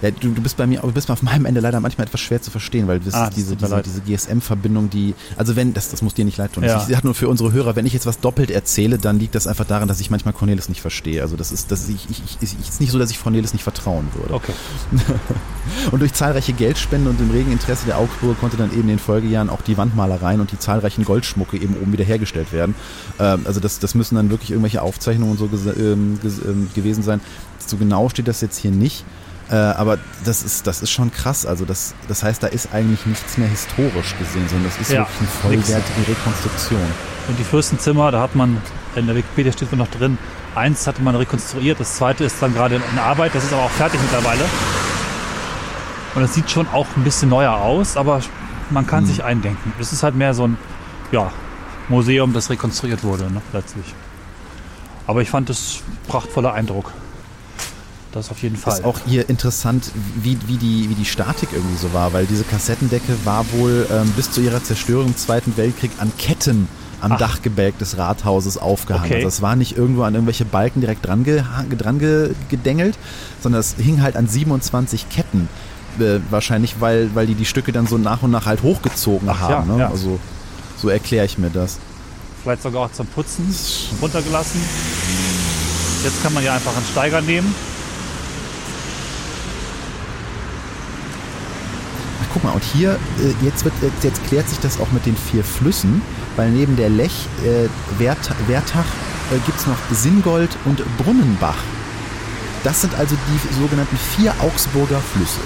ja, du, du bist bei mir, du bist auf meinem Ende leider manchmal etwas schwer zu verstehen, weil das Ah, ist diese, diese, diese GSM-Verbindung, die, also wenn, das, das muss dir nicht leid tun. Ja. Ich sage nur für unsere Hörer, wenn ich jetzt was doppelt erzähle, dann liegt das einfach daran, dass ich manchmal Cornelis nicht verstehe. Also das ist, das ich, ich, ich, ich, ist nicht so, dass ich Cornelis nicht vertrauen würde. okay. [LAUGHS] Und durch zahlreiche Geldspenden und im regen Interesse der Augsburger konnte dann eben in den Folgejahren auch die Wandmalereien und die zahlreichen Goldschmucke eben oben wieder hergestellt werden. Ähm, also das, das müssen dann wirklich irgendwelche Aufzeichnungen und so ähm, ähm, gewesen sein. So genau steht das jetzt hier nicht. Äh, aber das ist, das ist schon krass. Also das, das heißt, da ist eigentlich nichts mehr historisch gesehen, sondern das ist Ja, wirklich eine nix. vollwertige Rekonstruktion. Und die Fürstenzimmer, da hat man, in der Wikipedia steht wohl noch drin, eins hatte man rekonstruiert, das zweite ist dann gerade in Arbeit, das ist aber auch fertig mittlerweile. Und es sieht schon auch ein bisschen neuer aus, aber man kann sich eindenken. Es ist halt mehr so ein ja, Museum, das rekonstruiert wurde, ne, letztlich. Aber ich fand es prachtvoller Eindruck. Das auf jeden Fall. Ist auch hier interessant, wie, wie, die, wie die Statik irgendwie so war, weil diese Kassettendecke war wohl ähm, bis zu ihrer Zerstörung im Zweiten Weltkrieg an Ketten am Ach. Dachgebälk des Rathauses aufgehangen. Okay. Also es war nicht irgendwo an irgendwelche Balken direkt dran, ge, dran ge, gedengelt, sondern es hing halt an 27 Ketten. Äh, wahrscheinlich, weil, weil die die Stücke dann so nach und nach halt hochgezogen Ach haben. ja, ne? ja. Also so erkläre ich mir das. Vielleicht sogar auch zum Putzen runtergelassen. Jetzt kann man ja einfach einen Steiger nehmen. Guck mal, und hier, äh, jetzt, wird, jetzt, klärt sich das auch mit den vier Flüssen, weil neben der Lech, äh, Wert, Wertach äh, gibt es noch Singold und Brunnenbach. Das sind also die sogenannten vier Augsburger Flüsse.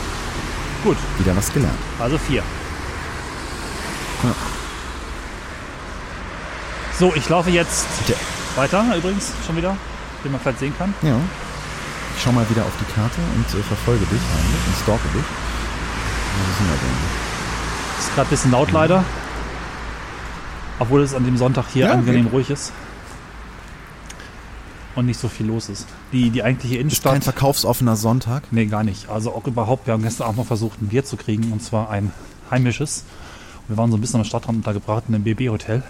Gut, Wieder was gelernt. also vier. Ja. So, ich laufe jetzt Der- weiter übrigens schon wieder, wie man vielleicht sehen kann. Ja. Ich schau mal wieder auf die Karte und äh, verfolge dich eigentlich und stalke dich. Wo sind wir denn? Ist gerade ein bisschen laut leider. Obwohl es an dem Sonntag hier Ja, angenehm geht. ruhig ist. Und nicht so viel los ist. Die, die eigentliche Ist kein Innenstadt. verkaufsoffener Sonntag. Nee, gar nicht. Also auch überhaupt, wir haben gestern Abend noch versucht, ein Bier zu kriegen, und zwar ein heimisches. Wir waren so ein bisschen am Stadtrand untergebracht in einem BB-Hotel.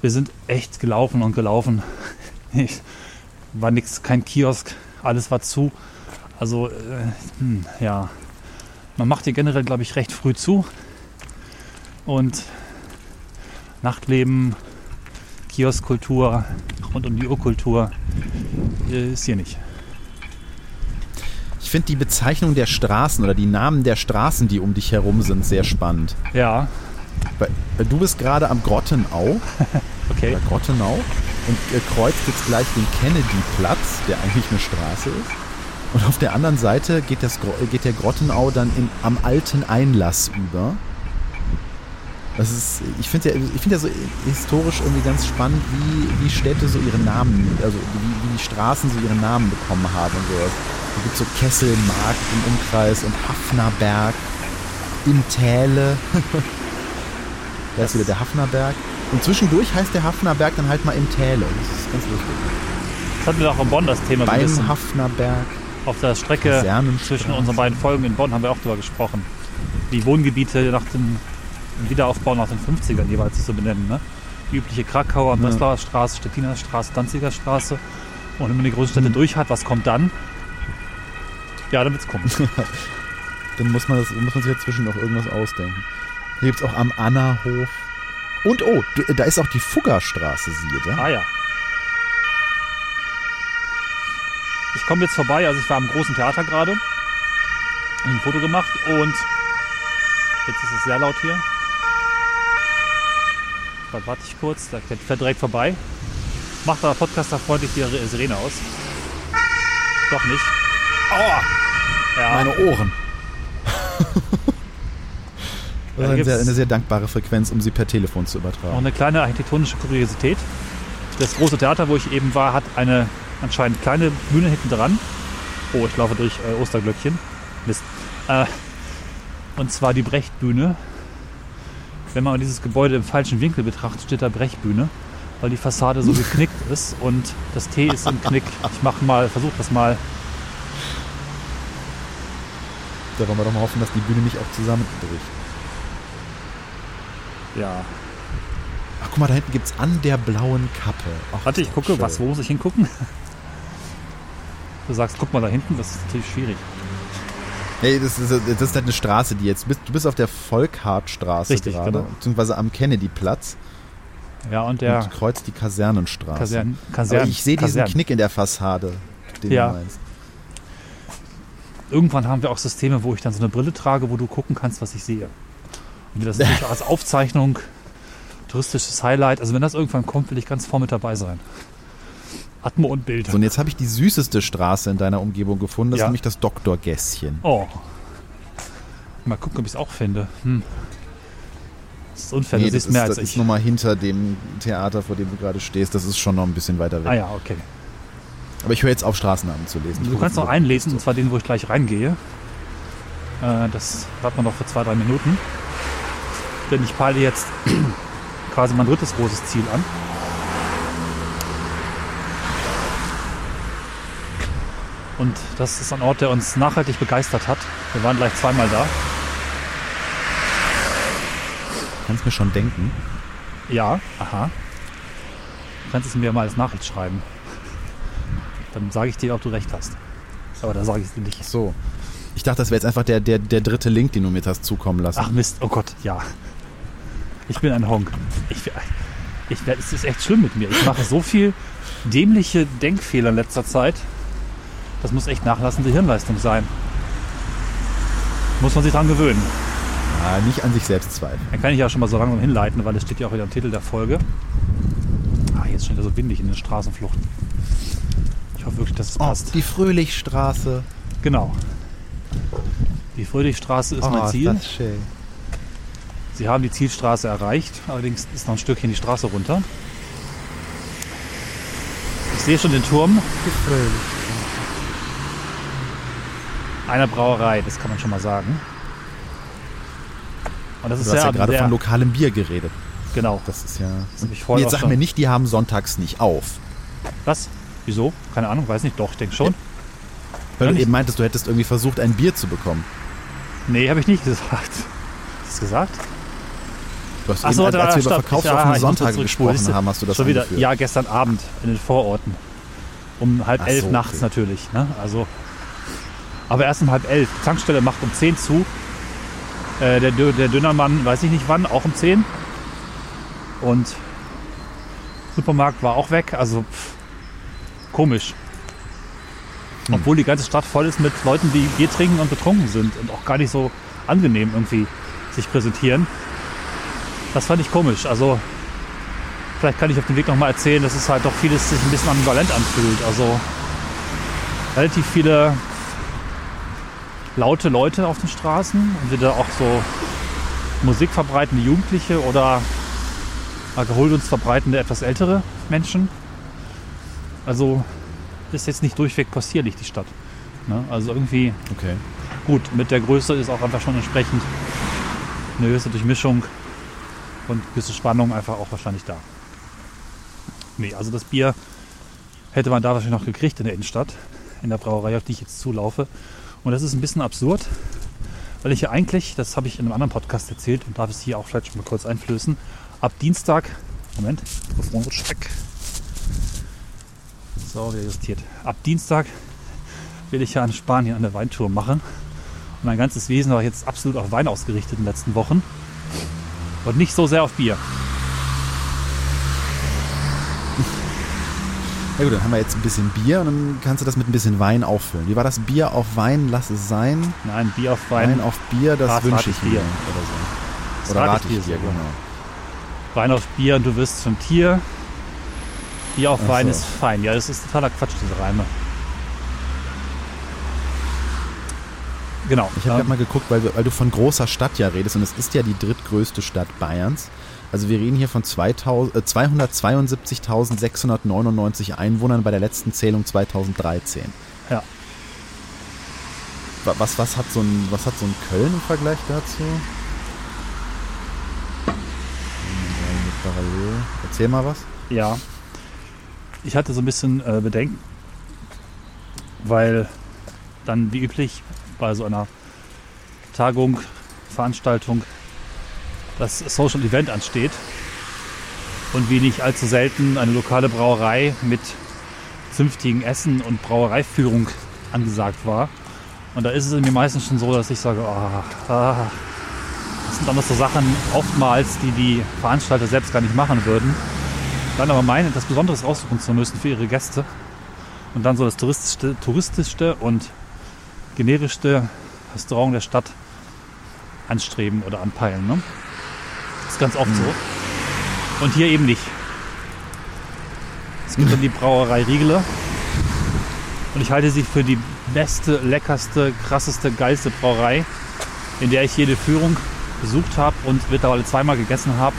Wir sind echt gelaufen und gelaufen. [LAUGHS] Ich, war nix, kein Kiosk, alles war zu. Also, äh, hm, ja. Man macht hier generell, glaube ich, recht früh zu. Und Nachtleben, Kioskkultur rund um die Urkultur äh, ist hier nicht. Ich finde die Bezeichnung der Straßen oder die Namen der Straßen, die um dich herum sind, sehr spannend. Ja, weil du bist gerade am Grottenau, [LAUGHS] Okay. oder Grottenau, und äh, kreuzt jetzt gleich den Kennedy-Platz, der eigentlich eine Straße ist. Und auf der anderen Seite geht, das, geht der Grottenau dann in, am alten Einlass über. Das ist, ich finde ja, ich finde ja so historisch irgendwie ganz spannend, wie, wie Städte so ihre Namen, also wie, wie die Straßen so ihre Namen bekommen haben und sowas. Da gibt so Kesselmarkt im Umkreis und Hafnerberg in Täle. [LAUGHS] da ist wieder der Hafnerberg. Und zwischendurch heißt der Hafnerberg dann halt mal im Täle. Das ist ganz lustig. Das hatten wir auch in Bonn, das Thema so ein bisschen. Beim Hafnerberg. Auf der Strecke zwischen unseren beiden Folgen in Bonn haben wir auch darüber gesprochen. Die Wohngebiete nach dem Wiederaufbau nach den 50ern jeweils so benennen. Ne? Die übliche Krakauer, Ja. Breslauer Straße, Stettiner Straße, Danziger Straße. Und wenn man die Großstädte durch hat, was kommt dann? Ja, dann wird's kommen. [LAUGHS] Dann muss man, das, muss man sich dazwischen noch irgendwas ausdenken. Hier gibt es auch am Annahof. Und oh, da ist auch die Fuggerstraße, siehe da. ah ja. Ich komme jetzt vorbei, also ich war am großen Theater gerade. Ein Foto gemacht und jetzt ist es sehr laut hier. Dann warte ich kurz, da fährt direkt vorbei. Macht aber Podcaster freundlich die Sirene aus. Doch nicht. Aua! Ja, Meine Ohren. [LAUGHS] Das ist eine sehr, eine sehr dankbare Frequenz, um sie per Telefon zu noch übertragen. eine kleine architektonische Kuriosität. Das große Theater, wo ich eben war, hat eine anscheinend kleine Bühne hinten dran. Oh, ich laufe durch äh, Osterglöckchen. Mist. Äh, und zwar die Brechtbühne. Wenn man dieses Gebäude im falschen Winkel betrachtet, steht da Brechbühne, weil die Fassade so geknickt [LAUGHS] ist und das T ist im Knick. Ich mache mal, versuche das mal. Da wollen wir doch mal hoffen, dass die Bühne nicht auch zusammenbricht. Ja. Ach, guck mal, da hinten gibt es an der blauen Kappe. Ach, Warte, ich gucke, schön. was, wo muss ich hingucken? Du sagst, guck mal da hinten, das ist natürlich schwierig. Nee, das ist, das ist halt eine Straße, die jetzt. Du bist auf der Volkhartstraße Richtig, gerade, genau. beziehungsweise am Kennedyplatz Ja, und der und kreuzt die Kasernenstraße. Kasern, Aber Kasern, ich sehe diesen Kasern. Knick in der Fassade, den Ja. du meinst. Irgendwann haben wir auch Systeme, wo ich dann so eine Brille trage, wo du gucken kannst, was ich sehe. Und das natürlich [LAUGHS] als Aufzeichnung, touristisches Highlight. Also wenn das irgendwann kommt, will ich ganz vorne mit dabei sein. Atmo und Bild. So, und jetzt habe ich die süßeste Straße in deiner Umgebung gefunden, das Ja. ist nämlich das Doktorgässchen. Oh. Mal gucken, ob ich es auch finde. Hm. Das ist unfair, du das siehst ist, mehr das als ist ich. nochmal hinter dem Theater, vor dem du gerade stehst. Das ist schon noch ein bisschen weiter weg. Ah ja, okay. Aber ich höre jetzt auf, Straßennamen zu lesen. Ich Du kannst noch mal. einlesen, und zwar den, wo ich gleich reingehe. Äh, das hat man noch für zwei, drei Minuten. Denn ich peile jetzt [CLEARS THROAT] quasi mein drittes großes Ziel an. Und das ist ein Ort, der uns nachhaltig begeistert hat. Wir waren gleich zweimal da. Kannst mir schon denken. Ja, aha. Du kannst es mir mal als Nachricht schreiben. Dann sage ich dir, ob du recht hast. Aber da sage ich es dir nicht. So. Ich dachte, das wäre jetzt einfach der, der, der dritte Link, den du mir jetzt hast zukommen lassen. Ach Mist, oh Gott, ja. Ich bin ein Honk. Ich, ich, es ist echt schlimm mit mir. Ich mache so viel dämliche Denkfehler in letzter Zeit. Das muss echt nachlassende Hirnleistung sein. Muss man sich dran gewöhnen. Ah, nicht an sich selbst zweifeln. Dann kann ich ja schon mal so langsam hinleiten, weil es steht ja auch wieder im Titel der Folge. Ah, jetzt schon wieder so windig in den Straßenfluchten. Ich hoffe wirklich, dass es Oh, passt. die Fröhlichstraße. Genau. Die Fröhlichstraße ist mein oh, Ziel. Das ist schön. Sie haben die Zielstraße erreicht, allerdings ist noch ein Stückchen die Straße runter. Ich sehe schon den Turm Die Fröhlich. Einer Brauerei, das kann man schon mal sagen. Und das Du ist hast ja sehr, gerade von lokalem Bier geredet. genau. Das ist ja. hab ich jetzt sag mir nicht, die haben sonntags nicht auf. Was? Wieso? Keine Ahnung, weiß nicht. Doch, ich denke schon. Weil Ja, du eben meintest, du hättest irgendwie versucht, ein Bier zu bekommen. Nee, habe ich nicht gesagt. Hast du das gesagt? Du hast Ach eben, so, als, als wir über verkaufsoffene Ja, Sonntage gesprochen haben, hast du das Schon wieder, angeführt. ja, gestern Abend in den Vororten. Um halb Ach elf so, nachts okay. natürlich. Ne? Also, aber erst um halb elf. Tankstelle macht um 10 zu. Äh, der, der Dönermann weiß ich nicht wann, auch um 10. Und Supermarkt war auch weg. Also pff, komisch. Hm. Obwohl die ganze Stadt voll ist mit Leuten, die Bier trinken und betrunken sind und auch gar nicht so angenehm irgendwie sich präsentieren. Das fand ich komisch. Also vielleicht kann ich auf dem Weg nochmal erzählen, dass es halt doch vieles sich ein bisschen ambivalent anfühlt. Also relativ viele laute Leute auf den Straßen und wieder auch so Musik verbreitende Jugendliche oder Alkoholunst verbreitende etwas ältere Menschen. Also ist jetzt nicht durchweg possierlich die Stadt. Ne? Also irgendwie Okay. gut, mit der Größe ist auch einfach schon entsprechend eine gewisse Durchmischung und gewisse Spannung einfach auch wahrscheinlich da. Nee, also das Bier hätte man da wahrscheinlich noch gekriegt in der Innenstadt, in der Brauerei, auf die ich jetzt zulaufe. Und das ist ein bisschen absurd, weil ich ja eigentlich, das habe ich in einem anderen Podcast erzählt und darf es hier auch vielleicht schon mal kurz einflößen, ab Dienstag, Moment, Mikrofon rutscht weg. So, wieder justiert. Ab Dienstag will ich ja in Spanien eine Weintour machen. Und mein ganzes Wesen war jetzt absolut auf Wein ausgerichtet in den letzten Wochen. Und nicht so sehr auf Bier. Ja gut, dann haben wir jetzt ein bisschen Bier und dann kannst du das mit ein bisschen Wein auffüllen. Wie war das? Bier auf Wein, lass es sein. Nein, Bier auf Wein. Wein, auf Bier, das wünsche ich mir. Oder so. Oder rate ich dir dir, so. genau. Wein auf Bier und du wirst zum Tier. Bier auf Ach Wein so. ist fein. Ja, das ist totaler Quatsch, diese Reime. Genau. Ich habe ähm, gerade mal geguckt, weil, weil du von großer Stadt ja redest und es ist ja die drittgrößte Stadt Bayerns. Also wir reden hier von 2000, äh, 272.699 Einwohnern bei der letzten Zählung 2013. Ja. Wa- Was, was, hat so ein, was hat so ein Köln im Vergleich dazu? Parallel. Erzähl mal was. Ja. Ich hatte so ein bisschen äh, Bedenken, weil dann wie üblich bei so einer Tagung, Veranstaltung das Social Event ansteht und wie nicht allzu selten eine lokale Brauerei mit zünftigen Essen und Brauereiführung angesagt war. Und da ist es in mir meistens schon so, dass ich sage, ah, ah, das sind dann so Sachen oftmals, die die Veranstalter selbst gar nicht machen würden dann aber meinen, etwas Besonderes raussuchen zu müssen für ihre Gäste und dann so das touristischste, touristischste und generischste Restaurant der Stadt anstreben oder anpeilen. Ne? Das ist ganz oft so. Und hier eben nicht. Es gibt dann die Brauerei Riegele und ich halte sie für die beste, leckerste, krasseste, geilste Brauerei, in der ich jede Führung besucht habe und mittlerweile zweimal gegessen habe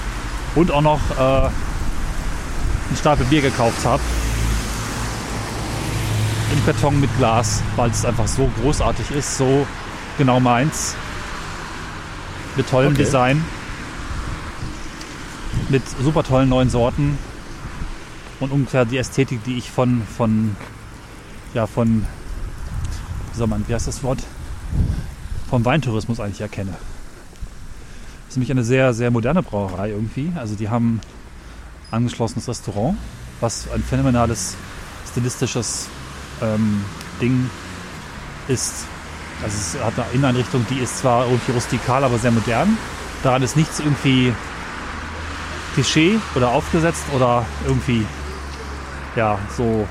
und auch noch äh, einen Stapel Bier gekauft habe. Im Karton mit Glas, weil es einfach so großartig ist, so genau meins. Mit tollem Okay. Design. Mit super tollen neuen Sorten. Und ungefähr die Ästhetik, die ich von, von, ja, von, wie soll man, wie heißt das Wort? Vom Weintourismus eigentlich erkenne. Das ist nämlich eine sehr, sehr moderne Brauerei irgendwie. Also die haben angeschlossenes Restaurant, was ein phänomenales stilistisches ähm, Ding ist. Also es hat eine Inneneinrichtung, die ist zwar irgendwie rustikal, aber sehr modern. Daran ist nichts irgendwie Klischee oder aufgesetzt oder irgendwie ja so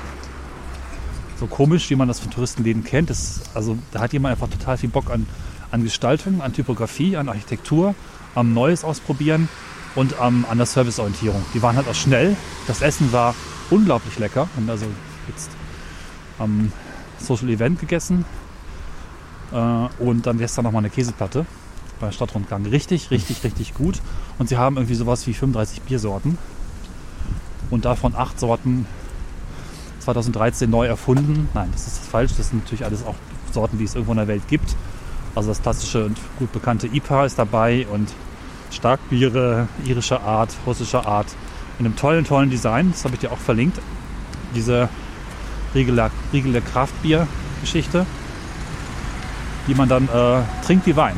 so komisch, wie man das von Touristenläden kennt. Das, also da hat jemand einfach total viel Bock an, an Gestaltung, an Typografie, an Architektur, am Neues ausprobieren und ähm, an der Serviceorientierung. Die waren halt auch schnell. Das Essen war unglaublich lecker. Wir haben also jetzt am Social Event gegessen äh, und dann gestern nochmal eine Käseplatte bei Stadtrundgang. Richtig, richtig, richtig gut. Und sie haben irgendwie sowas wie 35 Biersorten und davon acht Sorten 2013 neu erfunden. Nein, das ist falsch. Das sind natürlich alles auch Sorten, die es irgendwo in der Welt gibt. Also das klassische und gut bekannte IPA ist dabei und Starkbiere irischer Art, russischer Art. In einem tollen, tollen Design. Das habe ich dir auch verlinkt. Diese Riegele, Riegele Kraftbier-Geschichte, die man dann äh, trinkt wie Wein.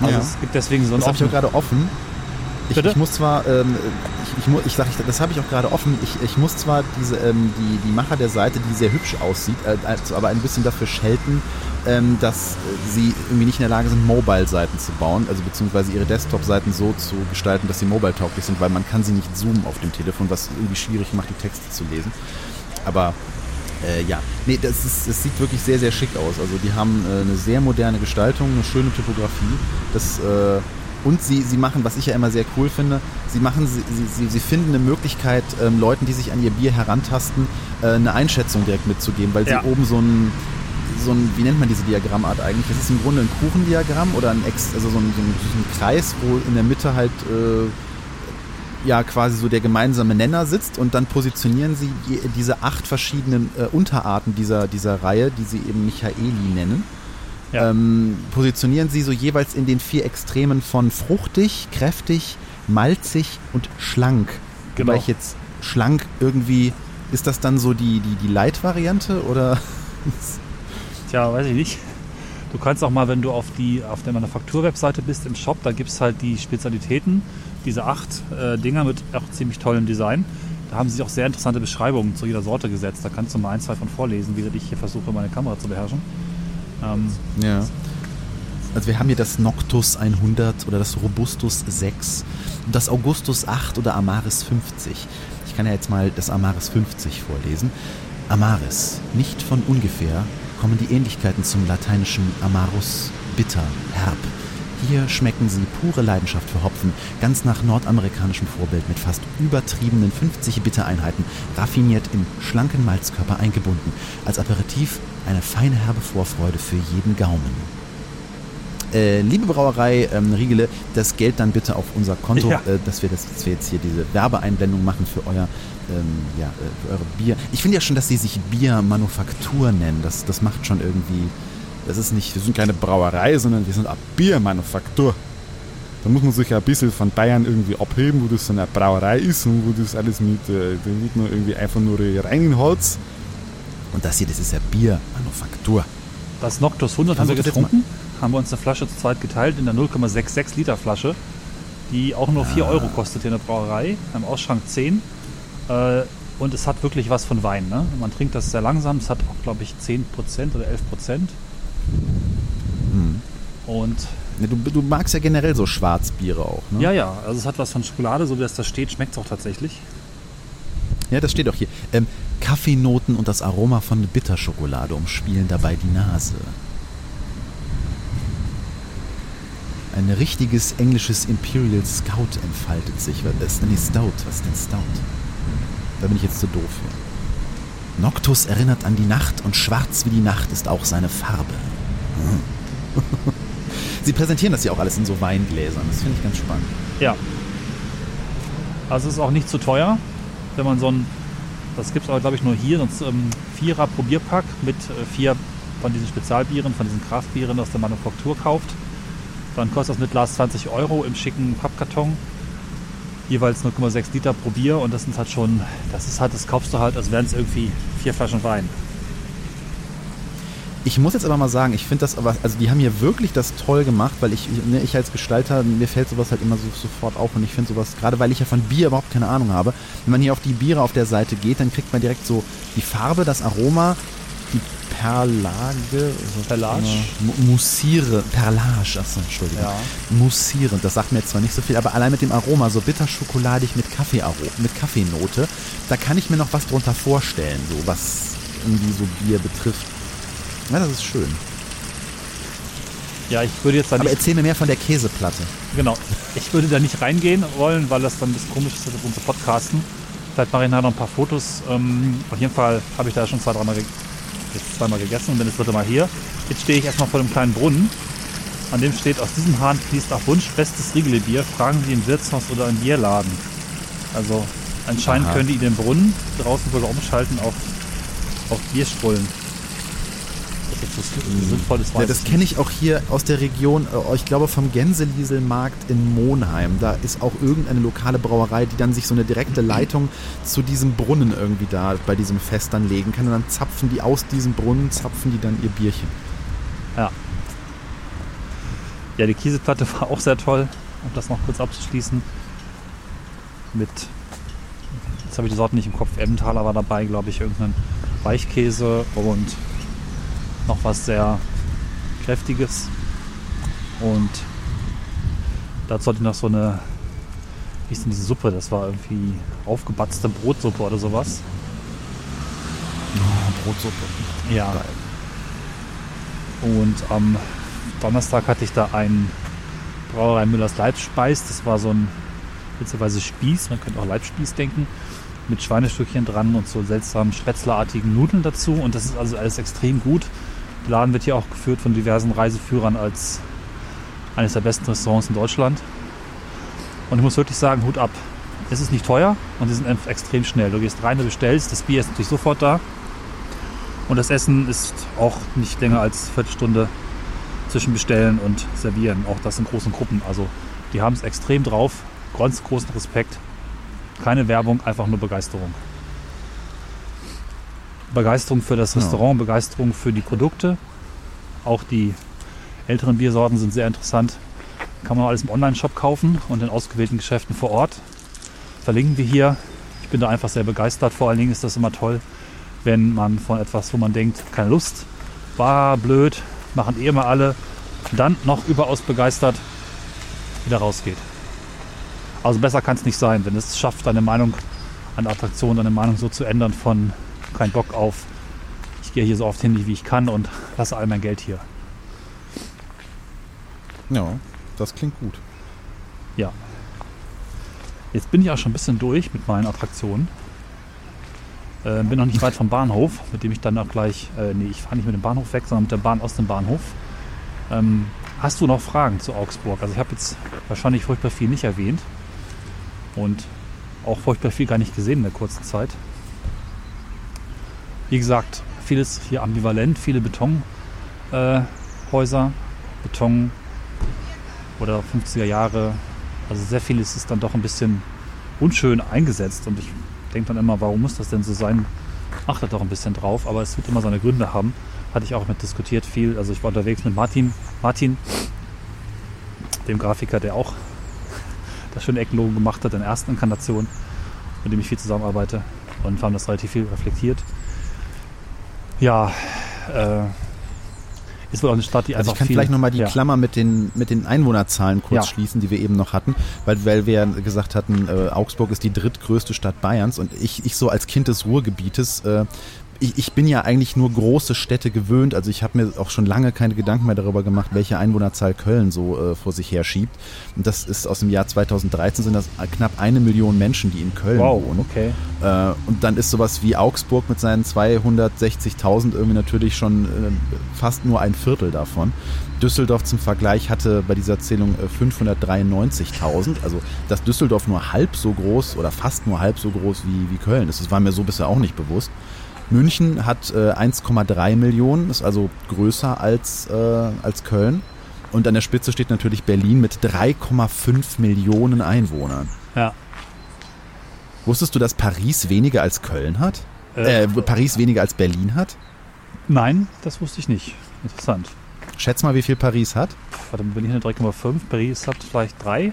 Also Ja. es gibt deswegen so ein Das habe ich auch gerade offen. Ich, ich muss zwar, ähm, ich, ich, ich sag, ich, das habe ich auch gerade offen. Ich, ich muss zwar diese, ähm, die, die Macher der Seite, die sehr hübsch aussieht, äh, also aber ein bisschen dafür schelten, ähm, dass sie irgendwie nicht in der Lage sind, Mobile-Seiten zu bauen, also beziehungsweise ihre Desktop-Seiten so zu gestalten, dass sie mobile-tauglich sind, weil man kann sie nicht zoomen auf dem Telefon, was irgendwie schwierig macht, die Texte zu lesen. Aber äh, ja, nee, das, ist, das sieht wirklich sehr, sehr schick aus. Also die haben äh, eine sehr moderne Gestaltung, eine schöne Typografie. Das äh, Und sie, sie machen, was ich ja immer sehr cool finde, sie machen, sie, sie, sie finden eine Möglichkeit, ähm, Leuten, die sich an ihr Bier herantasten, äh, eine Einschätzung direkt mitzugeben, weil Ja. sie oben so ein, so ein, wie nennt man diese Diagrammart eigentlich? Das ist im Grunde ein Kuchendiagramm oder ein Ex, also so ein, so ein, so ein Kreis, wo in der Mitte halt äh, ja quasi so der gemeinsame Nenner sitzt und dann positionieren sie diese acht verschiedenen äh, Unterarten dieser, dieser Reihe, die sie eben Michaeli nennen Ja. ähm, positionieren sie so jeweils in den vier Extremen von fruchtig, kräftig, malzig und schlank. Genau. Wobei ich jetzt schlank irgendwie, ist das dann so die, die, die Light-Variante oder? Tja, weiß ich nicht. Du kannst auch mal, wenn du auf, die, auf der Manufaktur-Webseite bist im Shop, da gibt es halt die Spezialitäten, diese acht äh, Dinger mit auch ziemlich tollem Design. Da haben sie auch sehr interessante Beschreibungen zu jeder Sorte gesetzt. Da kannst du mal ein, zwei von vorlesen, wie ich hier versuche, meine Kamera zu beherrschen. Ähm, Ja. Also wir haben hier das Noctus 100 oder das Robustus 6, das Augustus 8 oder Amaris 50. Ich kann ja jetzt mal das Amaris 50 vorlesen. Amaris, nicht von ungefähr kommen die Ähnlichkeiten zum lateinischen Amarus, bitter, herb. Hier schmecken sie pure Leidenschaft für Hopfen, ganz nach nordamerikanischem Vorbild mit fast übertriebenen 50 Bittereinheiten, raffiniert im schlanken Malzkörper eingebunden. Als Aperitif eine feine herbe Vorfreude für jeden Gaumen. Äh, liebe Brauerei ähm, Riegele, das Geld dann bitte auf unser Konto, Ja. äh, dass, wir das, dass wir jetzt hier diese Werbeeinblendung machen für euer ähm, ja, äh, eure Bier. Ich finde ja schon, dass sie sich Biermanufaktur nennen. Das, das macht schon irgendwie. Das ist nicht, wir sind keine Brauerei, sondern wir sind eine Biermanufaktur. Da muss man sich ja ein bisschen von Bayern irgendwie abheben, wo das so eine Brauerei ist und wo das alles mit, äh, wird nur irgendwie einfach nur rein Holz. Und das hier, das ist ja Biermanufaktur. das Noctus 100 haben wir getrunken. Haben wir uns eine Flasche zu zweit geteilt in der 0,66 Liter Flasche, die auch nur 4 Euro kostet hier in der Brauerei. Am Ausschrank 10. Äh, und es hat wirklich was von Wein. Ne? Man trinkt das sehr langsam. Es hat auch, glaube ich, 10% oder 11%. Und Ja, du, du magst ja generell so Schwarzbiere auch, ne? ja, ja, also es hat was von Schokolade, so wie das da steht, schmeckt es auch tatsächlich. Ja, das steht auch hier. Ähm, Kaffeenoten und das Aroma von Bitterschokolade umspielen dabei die Nase. Ein richtiges englisches Imperial Scout entfaltet sich. Was ist denn Stout? Was ist denn Stout? Da bin ich jetzt zu doof für. Noctus erinnert an die Nacht und schwarz wie die Nacht ist auch seine Farbe. Hm. [LAUGHS] Sie präsentieren das ja auch alles in so Weingläsern. Das finde ich ganz spannend. Ja. Also es ist auch nicht zu teuer, wenn man so ein, das gibt es aber glaube ich nur hier, sonst ähm, Vierer Probierpack mit äh, vier von diesen Spezialbieren, von diesen Kraftbieren aus der Manufaktur kauft. Dann kostet das mit Glas 20 Euro im schicken Pappkarton. Jeweils 0,6 Liter pro Bier und das sind halt schon, das ist halt, das kaufst du halt, als wären es irgendwie vier Flaschen Wein. Ich muss jetzt aber mal sagen, ich finde das aber, also die haben hier wirklich das toll gemacht, weil ich, ne, ich als Gestalter, mir fällt sowas halt immer so sofort auf und ich finde sowas, gerade weil ich ja von Bier überhaupt keine Ahnung habe, wenn man hier auf die Biere auf der Seite geht, dann kriegt man direkt so die Farbe, das Aroma, Perlage, Perlage? Mu- Mussiere, Perlage, achso, Entschuldigung. Ja. Mussierend, das sagt mir jetzt zwar nicht so viel, aber allein mit dem Aroma, so bitterschokoladig mit Kaffeearo, mit Kaffeenote, da kann ich mir noch was drunter vorstellen, so was irgendwie so Bier betrifft. Ja, das ist schön. Ja, ich würde jetzt da Aber nicht erzähl mir mehr von der Käseplatte. Genau. Ich würde da nicht reingehen wollen, weil das dann ein bisschen komisch ist für unsere Podcasten. Vielleicht mache ich nachher noch ein paar Fotos. Ähm, auf jeden Fall habe ich da schon zwei, dreimal jetzt zweimal gegessen und bin das dritte Mal hier. Jetzt stehe ich erstmal vor dem kleinen Brunnen. An dem steht, aus diesem Hahn fließt auf Wunsch bestes Riegelebier. Fragen Sie im Wirtshaus oder im Bierladen. Also anscheinend Aha. können die den Brunnen draußen sogar umschalten auf, auf Bierstrullen. Das ist jetzt so sinnvoll, das Ja, das kenne ich auch hier aus der Region, äh, ich glaube vom Gänselieselmarkt in Monheim. Da ist auch irgendeine lokale Brauerei, die dann sich so eine direkte Leitung zu diesem Brunnen irgendwie da bei diesem Fest dann legen kann. Und dann zapfen die aus diesem Brunnen, zapfen die dann ihr Bierchen. Ja. Ja, die Käseplatte [LAUGHS] war auch sehr toll, um das noch kurz abzuschließen. Mit, jetzt habe ich die Sorten nicht im Kopf, Emmentaler war dabei, glaube ich, irgendein Weichkäse und noch was sehr kräftiges. Und dazu hatte ich noch so eine, wie ist denn diese Suppe? Das war irgendwie aufgebatzte Brotsuppe oder sowas. Oh, Brotsuppe. Ja. Geil. Und am Donnerstag hatte ich da ein Brauerei Müllers Leibspeis. Das war so ein witzigerweise Spieß, man könnte auch Leibspieß denken, mit Schweinestückchen dran und so seltsamen spätzlerartigen Nudeln dazu. Und das ist also alles extrem gut. Der Laden wird hier auch geführt von diversen Reiseführern als eines der besten Restaurants in Deutschland. Und ich muss wirklich sagen, Hut ab. Es ist nicht teuer und sie sind extrem schnell. Du gehst rein, du bestellst, das Bier ist natürlich sofort da. Und das Essen ist auch nicht länger als eine Viertelstunde zwischen Bestellen und Servieren. Auch das in großen Gruppen. Also die haben es extrem drauf. Ganz großen Respekt. Keine Werbung, einfach nur Begeisterung. Begeisterung für das Ja. Restaurant, Begeisterung für die Produkte. Auch die älteren Biersorten sind sehr interessant. Kann man alles im Online-Shop kaufen und in ausgewählten Geschäften vor Ort. Verlinken wir hier. Ich bin da einfach sehr begeistert. Vor allen Dingen ist das immer toll, wenn man von etwas, wo man denkt, keine Lust, war blöd, machen eh immer alle, dann noch überaus begeistert wieder rausgeht. Also besser kann es nicht sein, wenn es schafft, deine Meinung an der Attraktion, deine Meinung so zu ändern von kein Bock auf, ich gehe hier so oft hin, wie ich kann und lasse all mein Geld hier. Ja, das klingt gut. Ja. Jetzt bin ich auch schon ein bisschen durch mit meinen Attraktionen. Äh, bin noch nicht weit vom Bahnhof, mit dem ich dann auch gleich, äh, nee, ich fahre nicht mit dem Bahnhof weg, sondern mit der Bahn aus dem Bahnhof. Ähm, hast du noch Fragen zu Augsburg? Also ich habe jetzt wahrscheinlich furchtbar viel nicht erwähnt und auch furchtbar viel gar nicht gesehen in der kurzen Zeit. Wie gesagt, vieles hier ambivalent, viele Betonhäuser, äh, Beton oder 50er Jahre. Also sehr vieles ist dann doch ein bisschen unschön eingesetzt und ich denke dann immer, warum muss das denn so sein? Achtet doch ein bisschen drauf, aber es wird immer seine Gründe haben. Hatte ich auch mit diskutiert viel. Also ich war unterwegs mit Martin, Martin, dem Grafiker, der auch [LAUGHS] das schöne Eckenlogo gemacht hat in der ersten Inkarnation, mit dem ich viel zusammenarbeite und wir haben das relativ viel reflektiert. Ja, äh, ist wohl auch eine Stadt, die Also einfach ich kann viel, vielleicht nochmal die ja. Klammer mit den, mit den Einwohnerzahlen kurz Ja. schließen, die wir eben noch hatten, weil, weil wir ja gesagt hatten, äh, Augsburg ist die drittgrößte Stadt Bayerns und ich, ich so als Kind des Ruhrgebietes, äh, ich, ich bin ja eigentlich nur große Städte gewöhnt, also ich habe mir auch schon lange keine Gedanken mehr darüber gemacht, welche Einwohnerzahl Köln so äh, vor sich her schiebt. Und das ist aus dem Jahr 2013 sind das knapp eine Million Menschen, die in Köln Wow, wohnen. okay. Äh, und dann ist sowas wie Augsburg mit seinen 260.000 irgendwie natürlich schon äh, fast nur ein Viertel davon. Düsseldorf zum Vergleich hatte bei dieser Zählung äh, 593.000. Also dass Düsseldorf nur halb so groß oder fast nur halb so groß wie, wie Köln ist. Das war mir so bisher auch nicht bewusst. München hat äh, 1,3 Millionen, ist also größer als, äh, als Köln. Und an der Spitze steht natürlich Berlin mit 3,5 Millionen Einwohnern. Ja. Wusstest du, dass Paris weniger als Köln hat? Äh, Paris weniger als Berlin hat? Nein, das wusste ich nicht. Interessant. Schätz mal, wie viel Paris hat? Warte, Berlin hat 3,5, Paris hat vielleicht 3.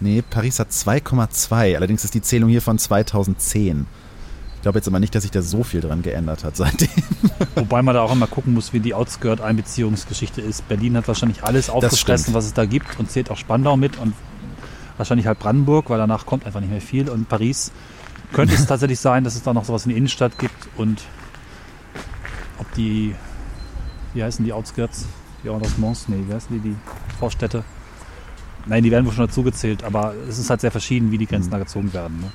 Nee, Paris hat 2,2. Allerdings ist die Zählung hier von 2010. Ich glaube jetzt aber nicht, dass sich da so viel dran geändert hat seitdem. [LAUGHS] Wobei man da auch immer gucken muss, wie die Outskirt-Einbeziehungsgeschichte ist. Berlin hat wahrscheinlich alles aufgefressen, was es da gibt und zählt auch Spandau mit und wahrscheinlich halt Brandenburg, weil danach kommt einfach nicht mehr viel. Und Paris könnte es [LAUGHS] tatsächlich sein, dass es da noch sowas in die Innenstadt gibt und ob die, wie heißen die Outskirts? Die Arrondissements? Nee, wie heißen die, die Vorstädte? Nein, die werden wohl schon dazugezählt, aber es ist halt sehr verschieden, wie die Grenzen da gezogen werden. Ne?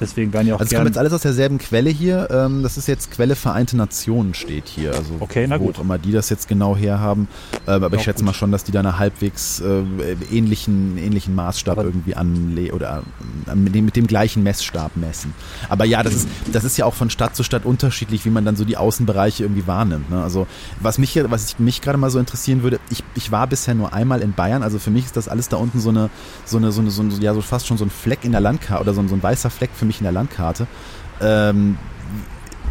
Deswegen werden ja auch Also es kommt jetzt alles aus derselben Quelle hier. Ähm, das ist jetzt Quelle Vereinte Nationen steht hier. Also Okay, na wo gut. auch immer die das jetzt genau herhaben. Ähm, aber Ja, ich schätze gut. mal schon, dass die da einen halbwegs äh, ähnlichen, ähnlichen Maßstab Aber- irgendwie anle oder äh, mit dem, mit dem gleichen Messstab messen. Aber ja, das ist, das ist ja auch von Stadt zu Stadt unterschiedlich, wie man dann so die Außenbereiche irgendwie wahrnimmt. Ne? Also was mich, was ich, mich gerade mal so interessieren würde, ich, ich war bisher nur einmal in Bayern, also für mich ist das alles da unten so eine, so eine, so eine, so eine ja, so fast schon so ein Fleck in der Landkarte oder so ein, so ein weißer Fleck für mich in der Landkarte. Ähm,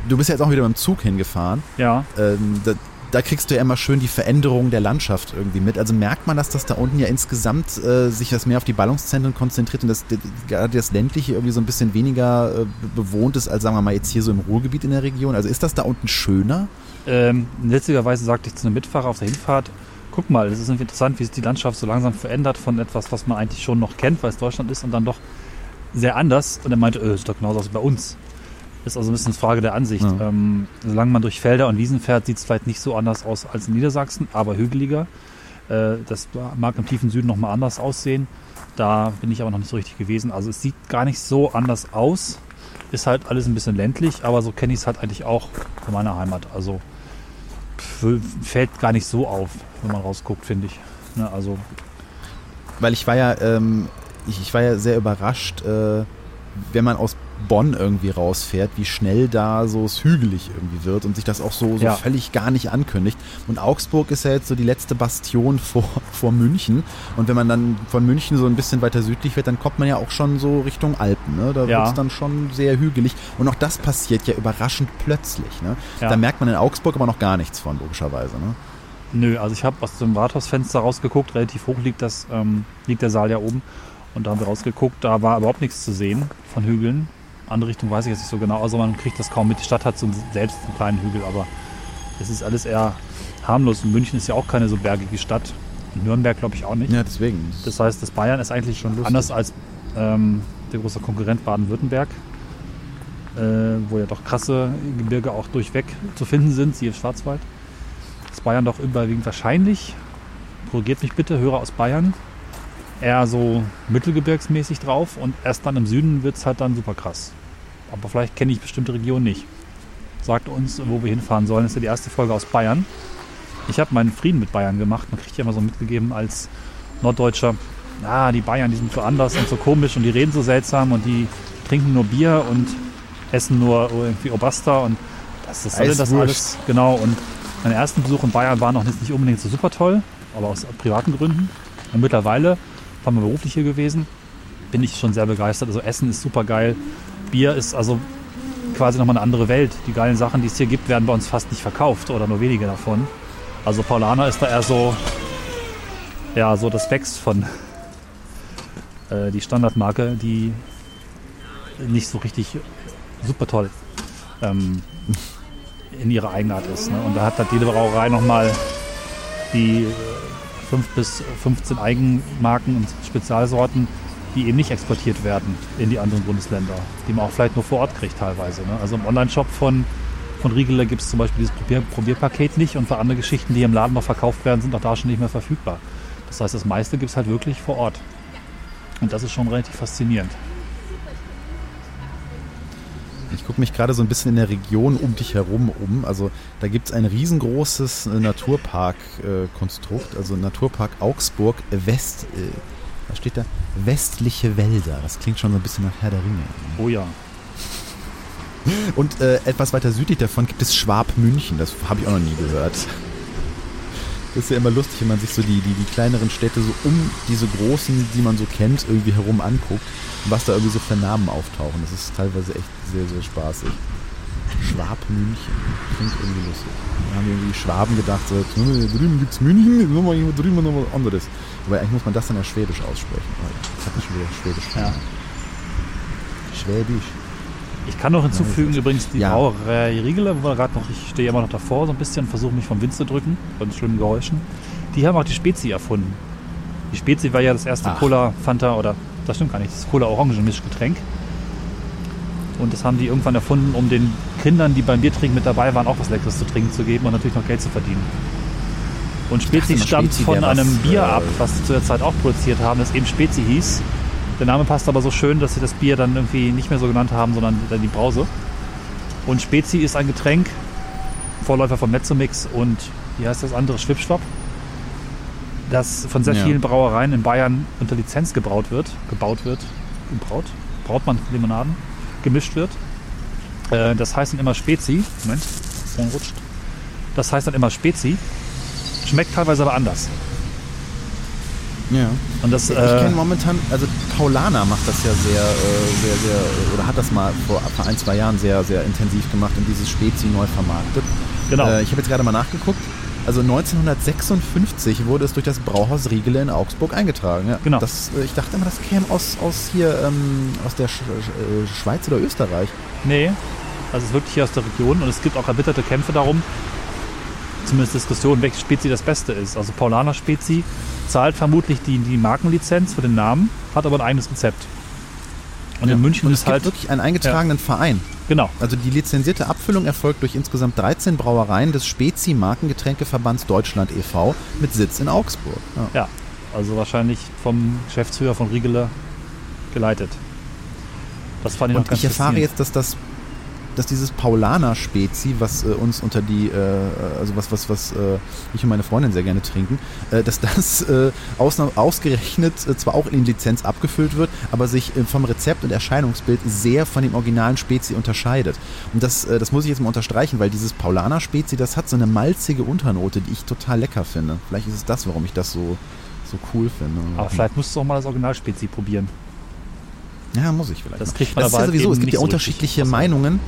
du bist ja jetzt auch wieder mit dem Zug hingefahren. ja, Ähm, da, da kriegst du ja immer schön die Veränderung der Landschaft irgendwie mit. Also merkt man, dass das da unten ja insgesamt äh, sich das mehr auf die Ballungszentren konzentriert und dass gerade das ländliche irgendwie so ein bisschen weniger äh, bewohnt ist als sagen wir mal jetzt hier so im Ruhrgebiet in der Region. Also ist das da unten schöner? Ähm, witzigerweise sagte ich zu einem Mitfahrer auf der Hinfahrt, guck mal, es ist interessant, wie sich die Landschaft so langsam verändert von etwas, was man eigentlich schon noch kennt, weil es Deutschland ist und dann doch sehr anders. Und er meinte, äh, sieht doch genauso aus wie bei uns. Ist also ein bisschen eine Frage der Ansicht. Ja. Ähm, solange man durch Felder und Wiesen fährt, sieht es vielleicht nicht so anders aus als in Niedersachsen, aber hügeliger. Äh, das mag im tiefen Süden nochmal anders aussehen. Da bin ich aber noch nicht so richtig gewesen. Also es sieht gar nicht so anders aus. Ist halt alles ein bisschen ländlich, aber so kenne ich es halt eigentlich auch von meiner Heimat. Also fällt gar nicht so auf, wenn man rausguckt, finde ich. Ne, also Weil ich war ja, ähm, ich, ich, war ja sehr überrascht, äh, wenn man aus Bonn irgendwie rausfährt, wie schnell da so es hügelig irgendwie wird und sich das auch so, so ja. völlig gar nicht ankündigt. Und Augsburg ist ja jetzt so die letzte Bastion [LAUGHS] vor, vor München. Und wenn man dann von München so ein bisschen weiter südlich wird, dann kommt man ja auch schon so Richtung Alpen. Ne? Da ja. wird es dann schon sehr hügelig. Und auch das passiert ja überraschend plötzlich. Ne? Ja. Da merkt man in Augsburg aber noch gar nichts von, logischerweise. Ne? Nö, also ich habe aus dem Rathausfenster rausgeguckt, relativ hoch liegt, das, ähm, liegt der Saal ja oben. Und da haben wir rausgeguckt, da war überhaupt nichts zu sehen von Hügeln andere Richtung weiß ich jetzt nicht so genau. Also man kriegt das kaum mit. Die Stadt hat so selbst einen kleinen Hügel, aber es ist alles eher harmlos. Und München ist ja auch keine so bergige Stadt. Und Nürnberg glaube ich auch nicht. Ja, deswegen. Das heißt, das Bayern ist eigentlich schon lustig. anders als ähm, der große Konkurrent Baden-Württemberg, äh, wo ja doch krasse Gebirge auch durchweg zu finden sind, siehe Schwarzwald. Das Bayern doch überwiegend wahrscheinlich, korrigiert mich bitte, Hörer aus Bayern, eher so mittelgebirgsmäßig drauf und erst dann im Süden wird es halt dann super krass. Aber vielleicht kenne ich bestimmte Regionen nicht. Sagt uns, wo wir hinfahren sollen. Das ist ja die erste Folge aus Bayern. Ich habe meinen Frieden mit Bayern gemacht. Man kriegt ja immer so mitgegeben als Norddeutscher, ah, die Bayern, die sind so anders und so komisch und die reden so seltsam und die trinken nur Bier und essen nur irgendwie Obasta und das, das soll das alles. Genau. Und mein ersten Besuch in Bayern war noch nicht unbedingt so super toll, aber aus privaten Gründen. Und mittlerweile, waren wir beruflich hier gewesen, bin ich schon sehr begeistert. Also Essen ist super geil. Bier ist also quasi nochmal eine andere Welt. Die geilen Sachen, die es hier gibt, werden bei uns fast nicht verkauft oder nur wenige davon. Also Paulaner ist da eher so, ja, so das Wächst von [LAUGHS] äh, die Standardmarke, die nicht so richtig super toll ähm, in ihrer Eigenart ist. Ne? Und da hat halt jede Brauerei nochmal die 5 äh, bis 15 Eigenmarken und Spezialsorten, die eben nicht exportiert werden in die anderen Bundesländer, die man auch vielleicht nur vor Ort kriegt teilweise. Ne? Also im Online-Shop von, von Riegeler gibt es zum Beispiel dieses Probier Probierpaket nicht und für andere Geschichten, die im Laden noch verkauft werden, sind auch da schon nicht mehr verfügbar. Das heißt, das meiste gibt es halt wirklich vor Ort. Und das ist schon relativ faszinierend. Ich gucke mich gerade so ein bisschen in der Region um dich herum um. Also da gibt es ein riesengroßes äh, Naturpark-Konstrukt, äh, also Naturpark Augsburg West. Äh, was steht da? Westliche Wälder. Das klingt schon so ein bisschen nach Herr der Ringe. Oh ja. [LAUGHS] Und äh, etwas weiter südlich davon gibt es Schwab-München. Das habe ich auch noch nie gehört. Das ist ja immer lustig, wenn man sich so die, die, die kleineren Städte so um diese großen, die man so kennt, irgendwie herum anguckt. Was da irgendwie so für Namen auftauchen. Das ist teilweise echt sehr, sehr spaßig. Schwab-München. Klingt irgendwie lustig. Da haben irgendwie Schwaben gedacht, so, drüben gibt es München, drüben noch was anderes. Aber eigentlich muss man das dann ja Schwedisch aussprechen. Ich habe schon wieder Schwedisch. Ja. Schwäbisch. Ich kann noch hinzufügen, übrigens die ja. Brauerei Riegeler, wo wir gerade noch, ich stehe immer noch davor so ein bisschen, versuche mich vom Wind zu drücken, von schlimmen Geräuschen. Die haben auch die Spezi erfunden. Die Spezi war ja das erste Ach. Cola, Fanta oder, das stimmt gar nicht, das Cola-Orangen-Mischgetränk. Und das haben die irgendwann erfunden, um den Kindern, die beim Biertrinken mit dabei waren, auch was Leckeres zu trinken zu geben und natürlich noch Geld zu verdienen. Und Spezi stammt Spezi von einem was, Bier ab, was sie zu der Zeit auch produziert haben, das eben Spezi hieß. Der Name passt aber so schön, dass sie das Bier dann irgendwie nicht mehr so genannt haben, sondern dann die Brause. Und Spezi ist ein Getränk, Vorläufer von Mezzomix und wie heißt das andere, Schwipschwapp, das von sehr ja. vielen Brauereien in Bayern unter Lizenz gebraut wird, gebaut wird, gebraut, braut man Limonaden, gemischt wird. Äh, das heißt dann immer Spezi. Moment, Phone rutscht. Das heißt dann immer Spezi. Schmeckt teilweise aber anders. Ja. Und das, ich äh, kenne momentan, also Paulana macht das ja sehr, äh, sehr, sehr, oder hat das mal vor, vor ein, zwei Jahren sehr, sehr intensiv gemacht und dieses Spezi neu vermarktet. Genau. Äh, ich habe jetzt gerade mal nachgeguckt. Also 1956 wurde es durch das Brauhaus Riegele in Augsburg eingetragen. Ja. Genau. Das, äh, ich dachte immer, das käme aus, aus hier, ähm, aus der Sch äh, Schweiz oder Österreich. Nee, also es ist wirklich hier aus der Region und es gibt auch erbitterte Kämpfe darum, zumindest Diskussionen, welche Spezi das Beste ist. Also Paulaner Spezi zahlt vermutlich die, die Markenlizenz für den Namen, hat aber ein eigenes Rezept. Und in München und ist es gibt halt wirklich einen eingetragenen Verein. genau. Also die lizenzierte Abfüllung erfolgt durch insgesamt 13 Brauereien des Spezi Markengetränkeverbands Deutschland e.V. mit Sitz in Augsburg. Ja. Ja, also wahrscheinlich vom Geschäftsführer von Riegeler geleitet. Das fand ich noch Und ganz ich erfahre jetzt, dass das dass dieses Paulaner Spezi, was äh, uns unter die, äh, also was, was, was äh, ich und meine Freundin sehr gerne trinken, äh, dass das äh, ausgerechnet äh, zwar auch in Lizenz abgefüllt wird, aber sich äh, vom Rezept und Erscheinungsbild sehr von dem originalen Spezi unterscheidet. Und das, äh, das muss ich jetzt mal unterstreichen, weil dieses Paulaner Spezi, das hat so eine malzige Unternote, die ich total lecker finde. Vielleicht ist es das, warum ich das so, so cool finde. Aber vielleicht musst du auch mal das Originalspezi probieren. Ja, muss ich vielleicht. Das kriegt man das ist ja halt sowieso, es gibt ja so unterschiedliche. Meinungen,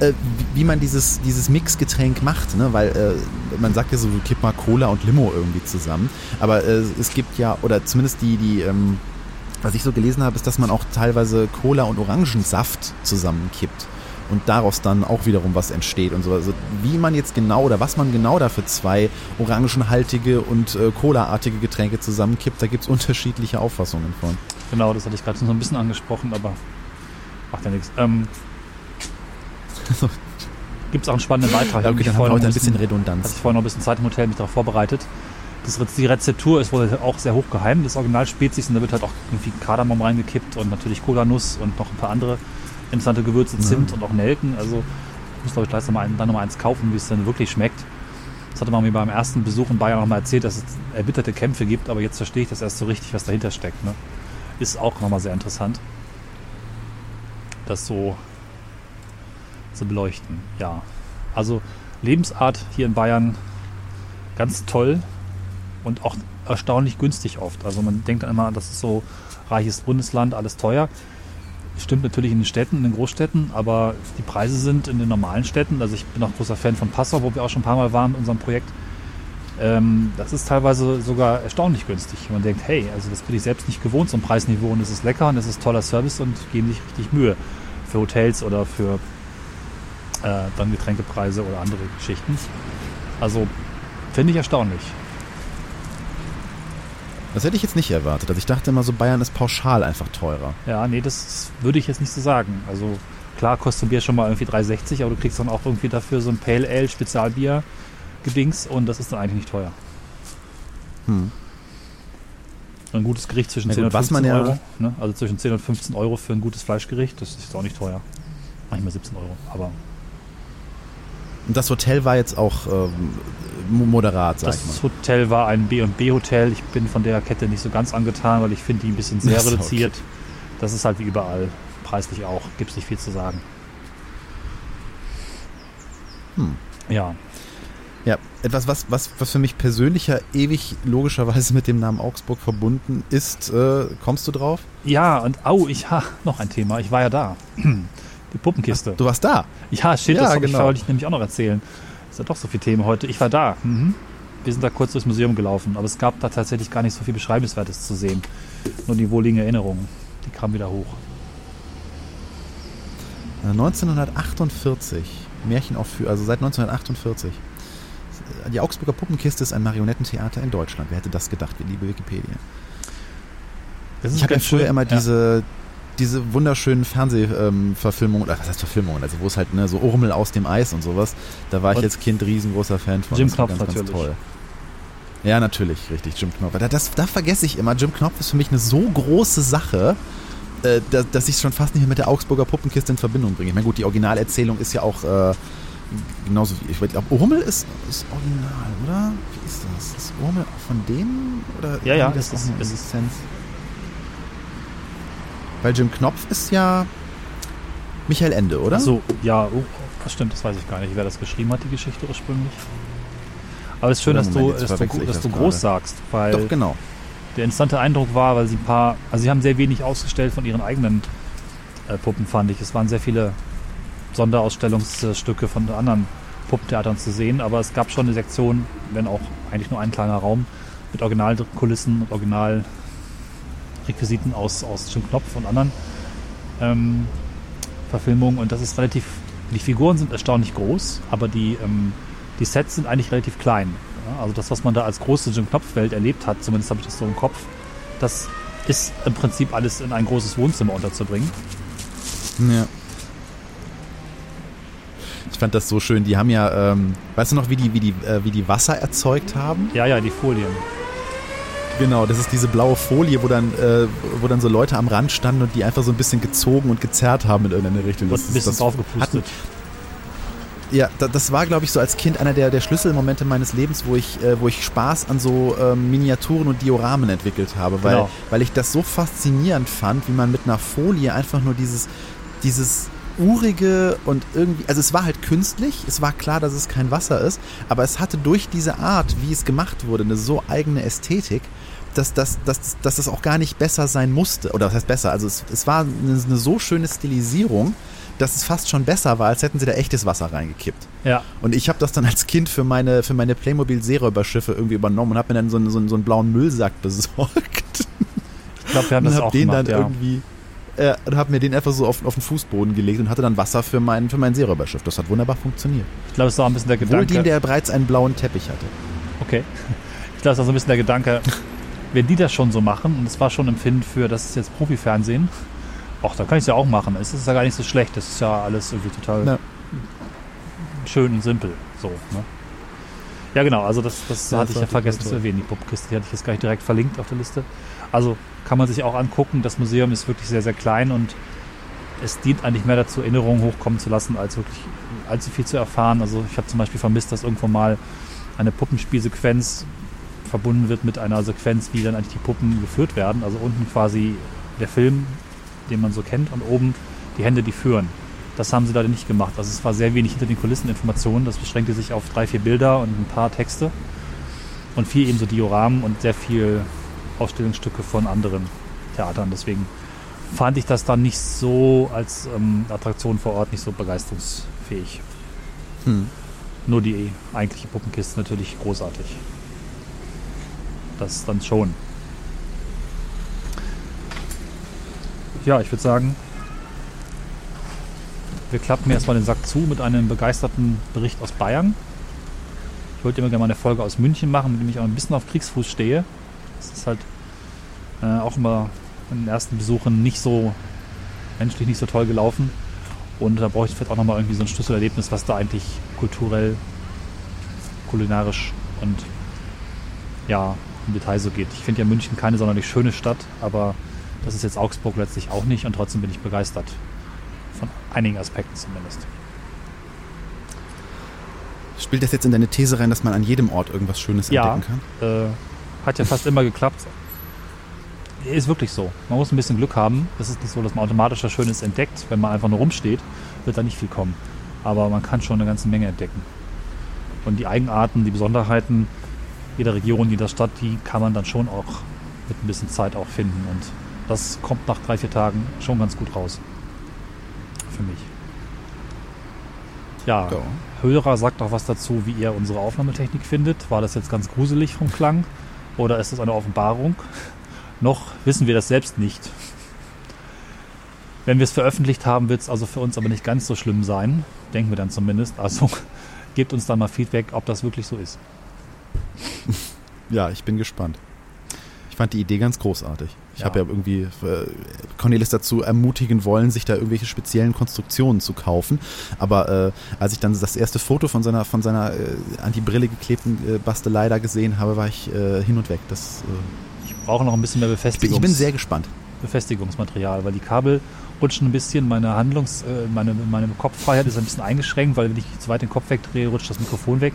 äh, wie, wie man dieses, dieses Mixgetränk macht, ne? Weil äh, man sagt ja so, kipp mal Cola und Limo irgendwie zusammen. Aber äh, es gibt ja, oder zumindest die, die, ähm, was ich so gelesen habe, ist, dass man auch teilweise Cola und Orangensaft zusammenkippt. Und daraus dann auch wiederum was entsteht und so. Also wie man jetzt genau oder was man genau da für zwei orangenhaltige und äh, Cola-artige Getränke zusammenkippt, da gibt es unterschiedliche Auffassungen von. Genau, das hatte ich gerade so ein bisschen angesprochen, aber macht ja nichts. Ähm, [LAUGHS] Gibt es auch einen spannenden Beitrag. Ja, Ich okay, dann haben vorhin wir noch heute ein bisschen Hatte Redundanz. ich vorhin noch ein bisschen Zeit im Hotel mich darauf vorbereitet. Das, die Rezeptur ist wohl auch sehr hoch geheim des Originalspezies und da wird halt auch irgendwie Kardamom reingekippt und natürlich Cola-Nuss und noch ein paar andere interessante Gewürze, Zimt und auch Nelken. Also ich muss glaube ich gleich noch mal, ein- dann noch mal eins kaufen, wie es dann wirklich schmeckt. Das hatte man mir beim ersten Besuch in Bayern noch mal erzählt, dass es erbitterte Kämpfe gibt, aber jetzt verstehe ich das erst so richtig, was dahinter steckt. Ne? Ist auch nochmal sehr interessant, das so zu beleuchten. Ja, also Lebensart hier in Bayern ganz toll und auch erstaunlich günstig oft. Also man denkt dann immer, das ist so reiches Bundesland, alles teuer. Stimmt natürlich in den Städten, in den Großstädten, aber die Preise sind in den normalen Städten. Also ich bin auch großer Fan von Passau, wo wir auch schon ein paar Mal waren in unserem Projekt. Ähm, das ist teilweise sogar erstaunlich günstig. Man denkt, hey, also das bin ich selbst nicht gewohnt, so ein Preisniveau und es ist lecker und es ist toller Service und geben sich richtig Mühe für Hotels oder für äh, dann Getränkepreise oder andere Geschichten. Also finde ich erstaunlich. Das hätte ich jetzt nicht erwartet. Also ich dachte immer so, Bayern ist pauschal einfach teurer. Ja, nee, das würde ich jetzt nicht so sagen. Also klar kostet ein Bier schon mal irgendwie 3,60, aber du kriegst dann auch irgendwie dafür so ein Pale Ale Spezialbier gedings und das ist dann eigentlich nicht teuer. Hm. Ein gutes Gericht zwischen Na 10 gut, und was 15 man ja- Euro. Ne? Also zwischen 10 und 15 Euro für ein gutes Fleischgericht, das ist auch nicht teuer. Manchmal 17 Euro, aber Und das Hotel war jetzt auch ähm, mo- moderat, sag ich das mal. Hotel war ein B&B Hotel. Ich bin von der Kette nicht so ganz angetan, weil ich finde die ein bisschen sehr [LAUGHS] so, reduziert. Das ist halt wie überall, preislich auch, gibt es nicht viel zu sagen. Hm. Ja, Ja, etwas, was, was, was für mich persönlich ja ewig logischerweise mit dem Namen Augsburg verbunden ist. Äh, kommst du drauf? Ja, und au, ich ha, noch ein Thema. Ich war ja da. Die Puppenkiste. Du warst da. Ja, shit, Ja, das genau. ich, wollte ich nämlich auch noch erzählen. Ist ja doch so viele Themen heute. Ich war da. Mhm. Wir sind da kurz durchs Museum gelaufen, aber es gab da tatsächlich gar nicht so viel Beschreibenswertes zu sehen. Nur die wohligen Erinnerungen. Die kamen wieder hoch. Äh, 1948. Märchenaufführung, also seit 1948. Die Augsburger Puppenkiste ist ein Marionettentheater in Deutschland. Wer hätte das gedacht, liebe Wikipedia? Ich habe ja früher schön. immer Ja. Diese, wunderschönen Fernsehverfilmungen, oder was heißt Verfilmungen, also wo es halt ne, so Urmel aus dem Eis und sowas, da war ich Und als Kind riesengroßer Fan von. Jim Knopf natürlich. Ja, natürlich, richtig, Jim Knopf. Da, das, da vergesse ich immer, Jim Knopf ist für mich eine so große Sache, äh, dass, dass ich es schon fast nicht mehr mit der Augsburger Puppenkiste in Verbindung bringe. Ich meine, gut, die Originalerzählung ist ja auch äh, genauso wie, ich glaube, Urmel ist, ist original, oder? Wie ist das? Ist Urmel auch von denen? Oder Ja, ja, das ist- ist- Lizenz? Weil Jim Knopf ist ja Michael Ende, oder? Ach so, ja, oh, das stimmt, das weiß ich gar nicht, wer das geschrieben hat, die Geschichte ursprünglich. Aber es ist schön, dass du, dass du, dass das du groß sagst, weil Doch, genau. der interessante Eindruck war, weil sie ein paar, also sie haben sehr wenig ausgestellt von ihren eigenen äh, Puppen, fand ich. Es waren sehr viele Sonderausstellungsstücke von anderen Puppentheatern zu sehen, aber es gab schon eine Sektion, wenn auch eigentlich nur ein kleiner Raum, mit Originalkulissen und Originalrequisiten aus, aus Jim Knopf und anderen ähm, Verfilmungen und das ist relativ, die Figuren sind erstaunlich groß, aber die, ähm, die Sets sind eigentlich relativ klein. Ja, also das, was man da als große Jim Knopf-Welt erlebt hat, zumindest habe ich das so im Kopf, das ist im Prinzip alles in ein großes Wohnzimmer unterzubringen. Ja. Ich fand das so schön. Die haben ja, ähm, weißt du noch, wie die, wie die, äh, wie die Wasser erzeugt haben? Ja, ja, die Folien. Genau, das ist diese blaue Folie, wo dann, äh, wo dann so Leute am Rand standen und die einfach so ein bisschen gezogen und gezerrt haben in irgendeine Richtung. Wird ein bisschen draufgepustet. Ja, das war, glaube ich, so als Kind einer der, der Schlüsselmomente meines Lebens, wo ich, äh, wo ich Spaß an so ähm, Miniaturen und Dioramen entwickelt habe, weil, genau. weil ich das so faszinierend fand, wie man mit einer Folie einfach nur dieses, dieses urige und irgendwie, also es war halt künstlich, es war klar, dass es kein Wasser ist, aber es hatte durch diese Art, wie es gemacht wurde, eine so eigene Ästhetik, dass, dass, dass, dass das auch gar nicht besser sein musste. Oder was heißt besser? Also es, es war eine, eine so schöne Stilisierung, dass es fast schon besser war, als hätten sie da echtes Wasser reingekippt. Ja. Und ich habe das dann als Kind für meine, für meine Playmobil Seeräuberschiffe irgendwie übernommen und habe mir dann so einen, so, einen, so einen blauen Müllsack [LAUGHS] besorgt. Ich glaube, wir haben das auch den gemacht, dann ja. irgendwie äh, und habe mir den einfach so auf, auf den Fußboden gelegt und hatte dann Wasser für mein, für mein Seeräuberschiff. Das hat wunderbar funktioniert. Ich glaube, es ist auch ein bisschen der Gedanke. Wohl den, der bereits einen blauen Teppich hatte. Okay. [LAUGHS] Ich glaube, es auch so ein bisschen der Gedanke, wenn die das schon so machen, und es war schon Empfinden für, das ist jetzt Profifernsehen, ach, da kann ich es ja auch machen. Es ist ja gar nicht so schlecht. Das ist ja alles irgendwie total ja. schön und simpel. So, ne? Ja, genau. Also, das, das ja, hatte ich ja vergessen zu erwähnen. Die Puppenkiste, die hatte ich jetzt gar nicht direkt verlinkt auf der Liste. Also, kann man sich auch angucken. Das Museum ist wirklich sehr, sehr klein und es dient eigentlich mehr dazu, Erinnerungen hochkommen zu lassen, als wirklich allzu viel zu erfahren. Also, ich habe zum Beispiel vermisst, dass irgendwo mal eine Puppenspielsequenz verbunden wird mit einer Sequenz, wie dann eigentlich die Puppen geführt werden. Also unten quasi der Film, den man so kennt, und oben die Hände, die führen. Das haben sie leider nicht gemacht. Also es war sehr wenig hinter den Kulissen Informationen. Das beschränkte sich auf drei, vier Bilder und ein paar Texte und viel eben so Dioramen und sehr viel Ausstellungsstücke von anderen Theatern. Deswegen fand ich das dann nicht so als ähm, Attraktion vor Ort nicht so begeisterungsfähig. Hm. Nur die eigentliche Puppenkiste natürlich großartig. Das dann schon. Ja, ich würde sagen, wir klappen erstmal den Sack zu mit einem begeisterten Bericht aus Bayern. Ich wollte immer gerne mal eine Folge aus München machen, mit dem ich auch ein bisschen auf Kriegsfuß stehe. Das ist halt äh, auch immer in den ersten Besuchen nicht so menschlich nicht so toll gelaufen. Und da brauche ich vielleicht auch nochmal irgendwie so ein Schlüsselerlebnis, was da eigentlich kulturell, kulinarisch und ja, im Detail so geht. Ich finde ja München keine sonderlich schöne Stadt, aber das ist jetzt Augsburg letztlich auch nicht und trotzdem bin ich begeistert. Von einigen Aspekten zumindest. Spielt das jetzt in deine These rein, dass man an jedem Ort irgendwas Schönes ja, entdecken kann? Äh, hat ja fast immer geklappt. Ist wirklich so. Man muss ein bisschen Glück haben. Es ist nicht so, dass man automatisch was Schönes entdeckt. Wenn man einfach nur rumsteht, wird da nicht viel kommen. Aber man kann schon eine ganze Menge entdecken. Und die Eigenarten, die Besonderheiten jeder Region, jeder Stadt, die kann man dann schon auch mit ein bisschen Zeit auch finden. Und das kommt nach drei, vier Tagen schon ganz gut raus. Für mich. Ja, ja. Hörer sagt auch was dazu, wie ihr unsere Aufnahmetechnik findet. War das jetzt ganz gruselig vom Klang? Oder ist das eine Offenbarung? Noch wissen wir das selbst nicht. Wenn wir es veröffentlicht haben, wird es also für uns aber nicht ganz so schlimm sein. Denken wir dann zumindest. Also [LAUGHS] gebt uns dann mal Feedback, ob das wirklich so ist. Ja, ich bin gespannt. Ich fand die Idee ganz großartig. Ich ja. habe ja irgendwie äh, Cornelis dazu ermutigen wollen, sich da irgendwelche speziellen Konstruktionen zu kaufen. Aber äh, als ich dann das erste Foto von seiner, von seiner äh, an die Brille geklebten äh, Bastelei da gesehen habe, war ich äh, hin und weg. Das, äh, ich brauche noch ein bisschen mehr Befestigung. Ich bin sehr gespannt. Befestigungsmaterial, weil die Kabel rutschen ein bisschen. Meine Handlungs-, äh, meine, meine Kopffreiheit ist ein bisschen eingeschränkt, weil wenn ich zu weit den Kopf wegdrehe, rutscht das Mikrofon weg.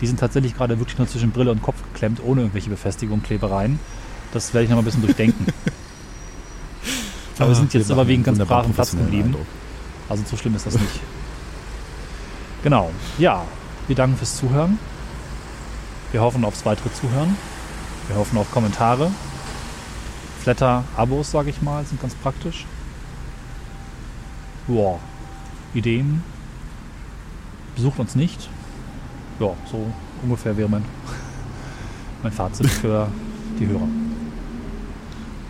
Die sind tatsächlich gerade wirklich nur zwischen Brille und Kopf geklemmt, ohne irgendwelche Befestigung, Klebereien. Das werde ich noch mal ein bisschen durchdenken. [LAUGHS] Aber wir sind jetzt aber wegen ganz braven Platz geblieben. Also so schlimm ist das nicht. Genau. Ja, wir danken fürs Zuhören. Wir hoffen aufs weitere Zuhören. Wir hoffen auf Kommentare. Flatter, Abos, sage ich mal, sind ganz praktisch. Wow. Ideen. Besucht uns nicht ja, so ungefähr wäre mein, mein Fazit für die Hörer.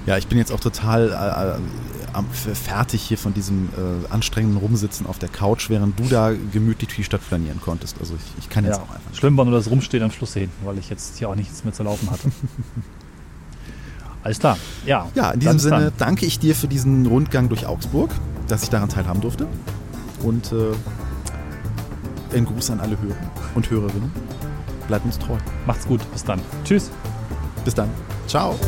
Ja, ich bin jetzt auch total äh, fertig hier von diesem äh, anstrengenden Rumsitzen auf der Couch, während du da gemütlich die Stadt flanieren konntest. Also ich, ich kann jetzt ja, auch einfach. Schlimm war nur das Rumstehen am Schluss hinten, weil ich jetzt hier auch nichts mehr zu laufen hatte. [LAUGHS] Alles klar. Ja. Ja, in diesem Sinne danke ich dir für diesen Rundgang durch Augsburg. dass ich daran teilhaben durfte. Und äh, ein Gruß an alle Hörer und Hörerinnen. Bleibt uns treu. Macht's gut. Bis dann. Tschüss. Bis dann. Ciao.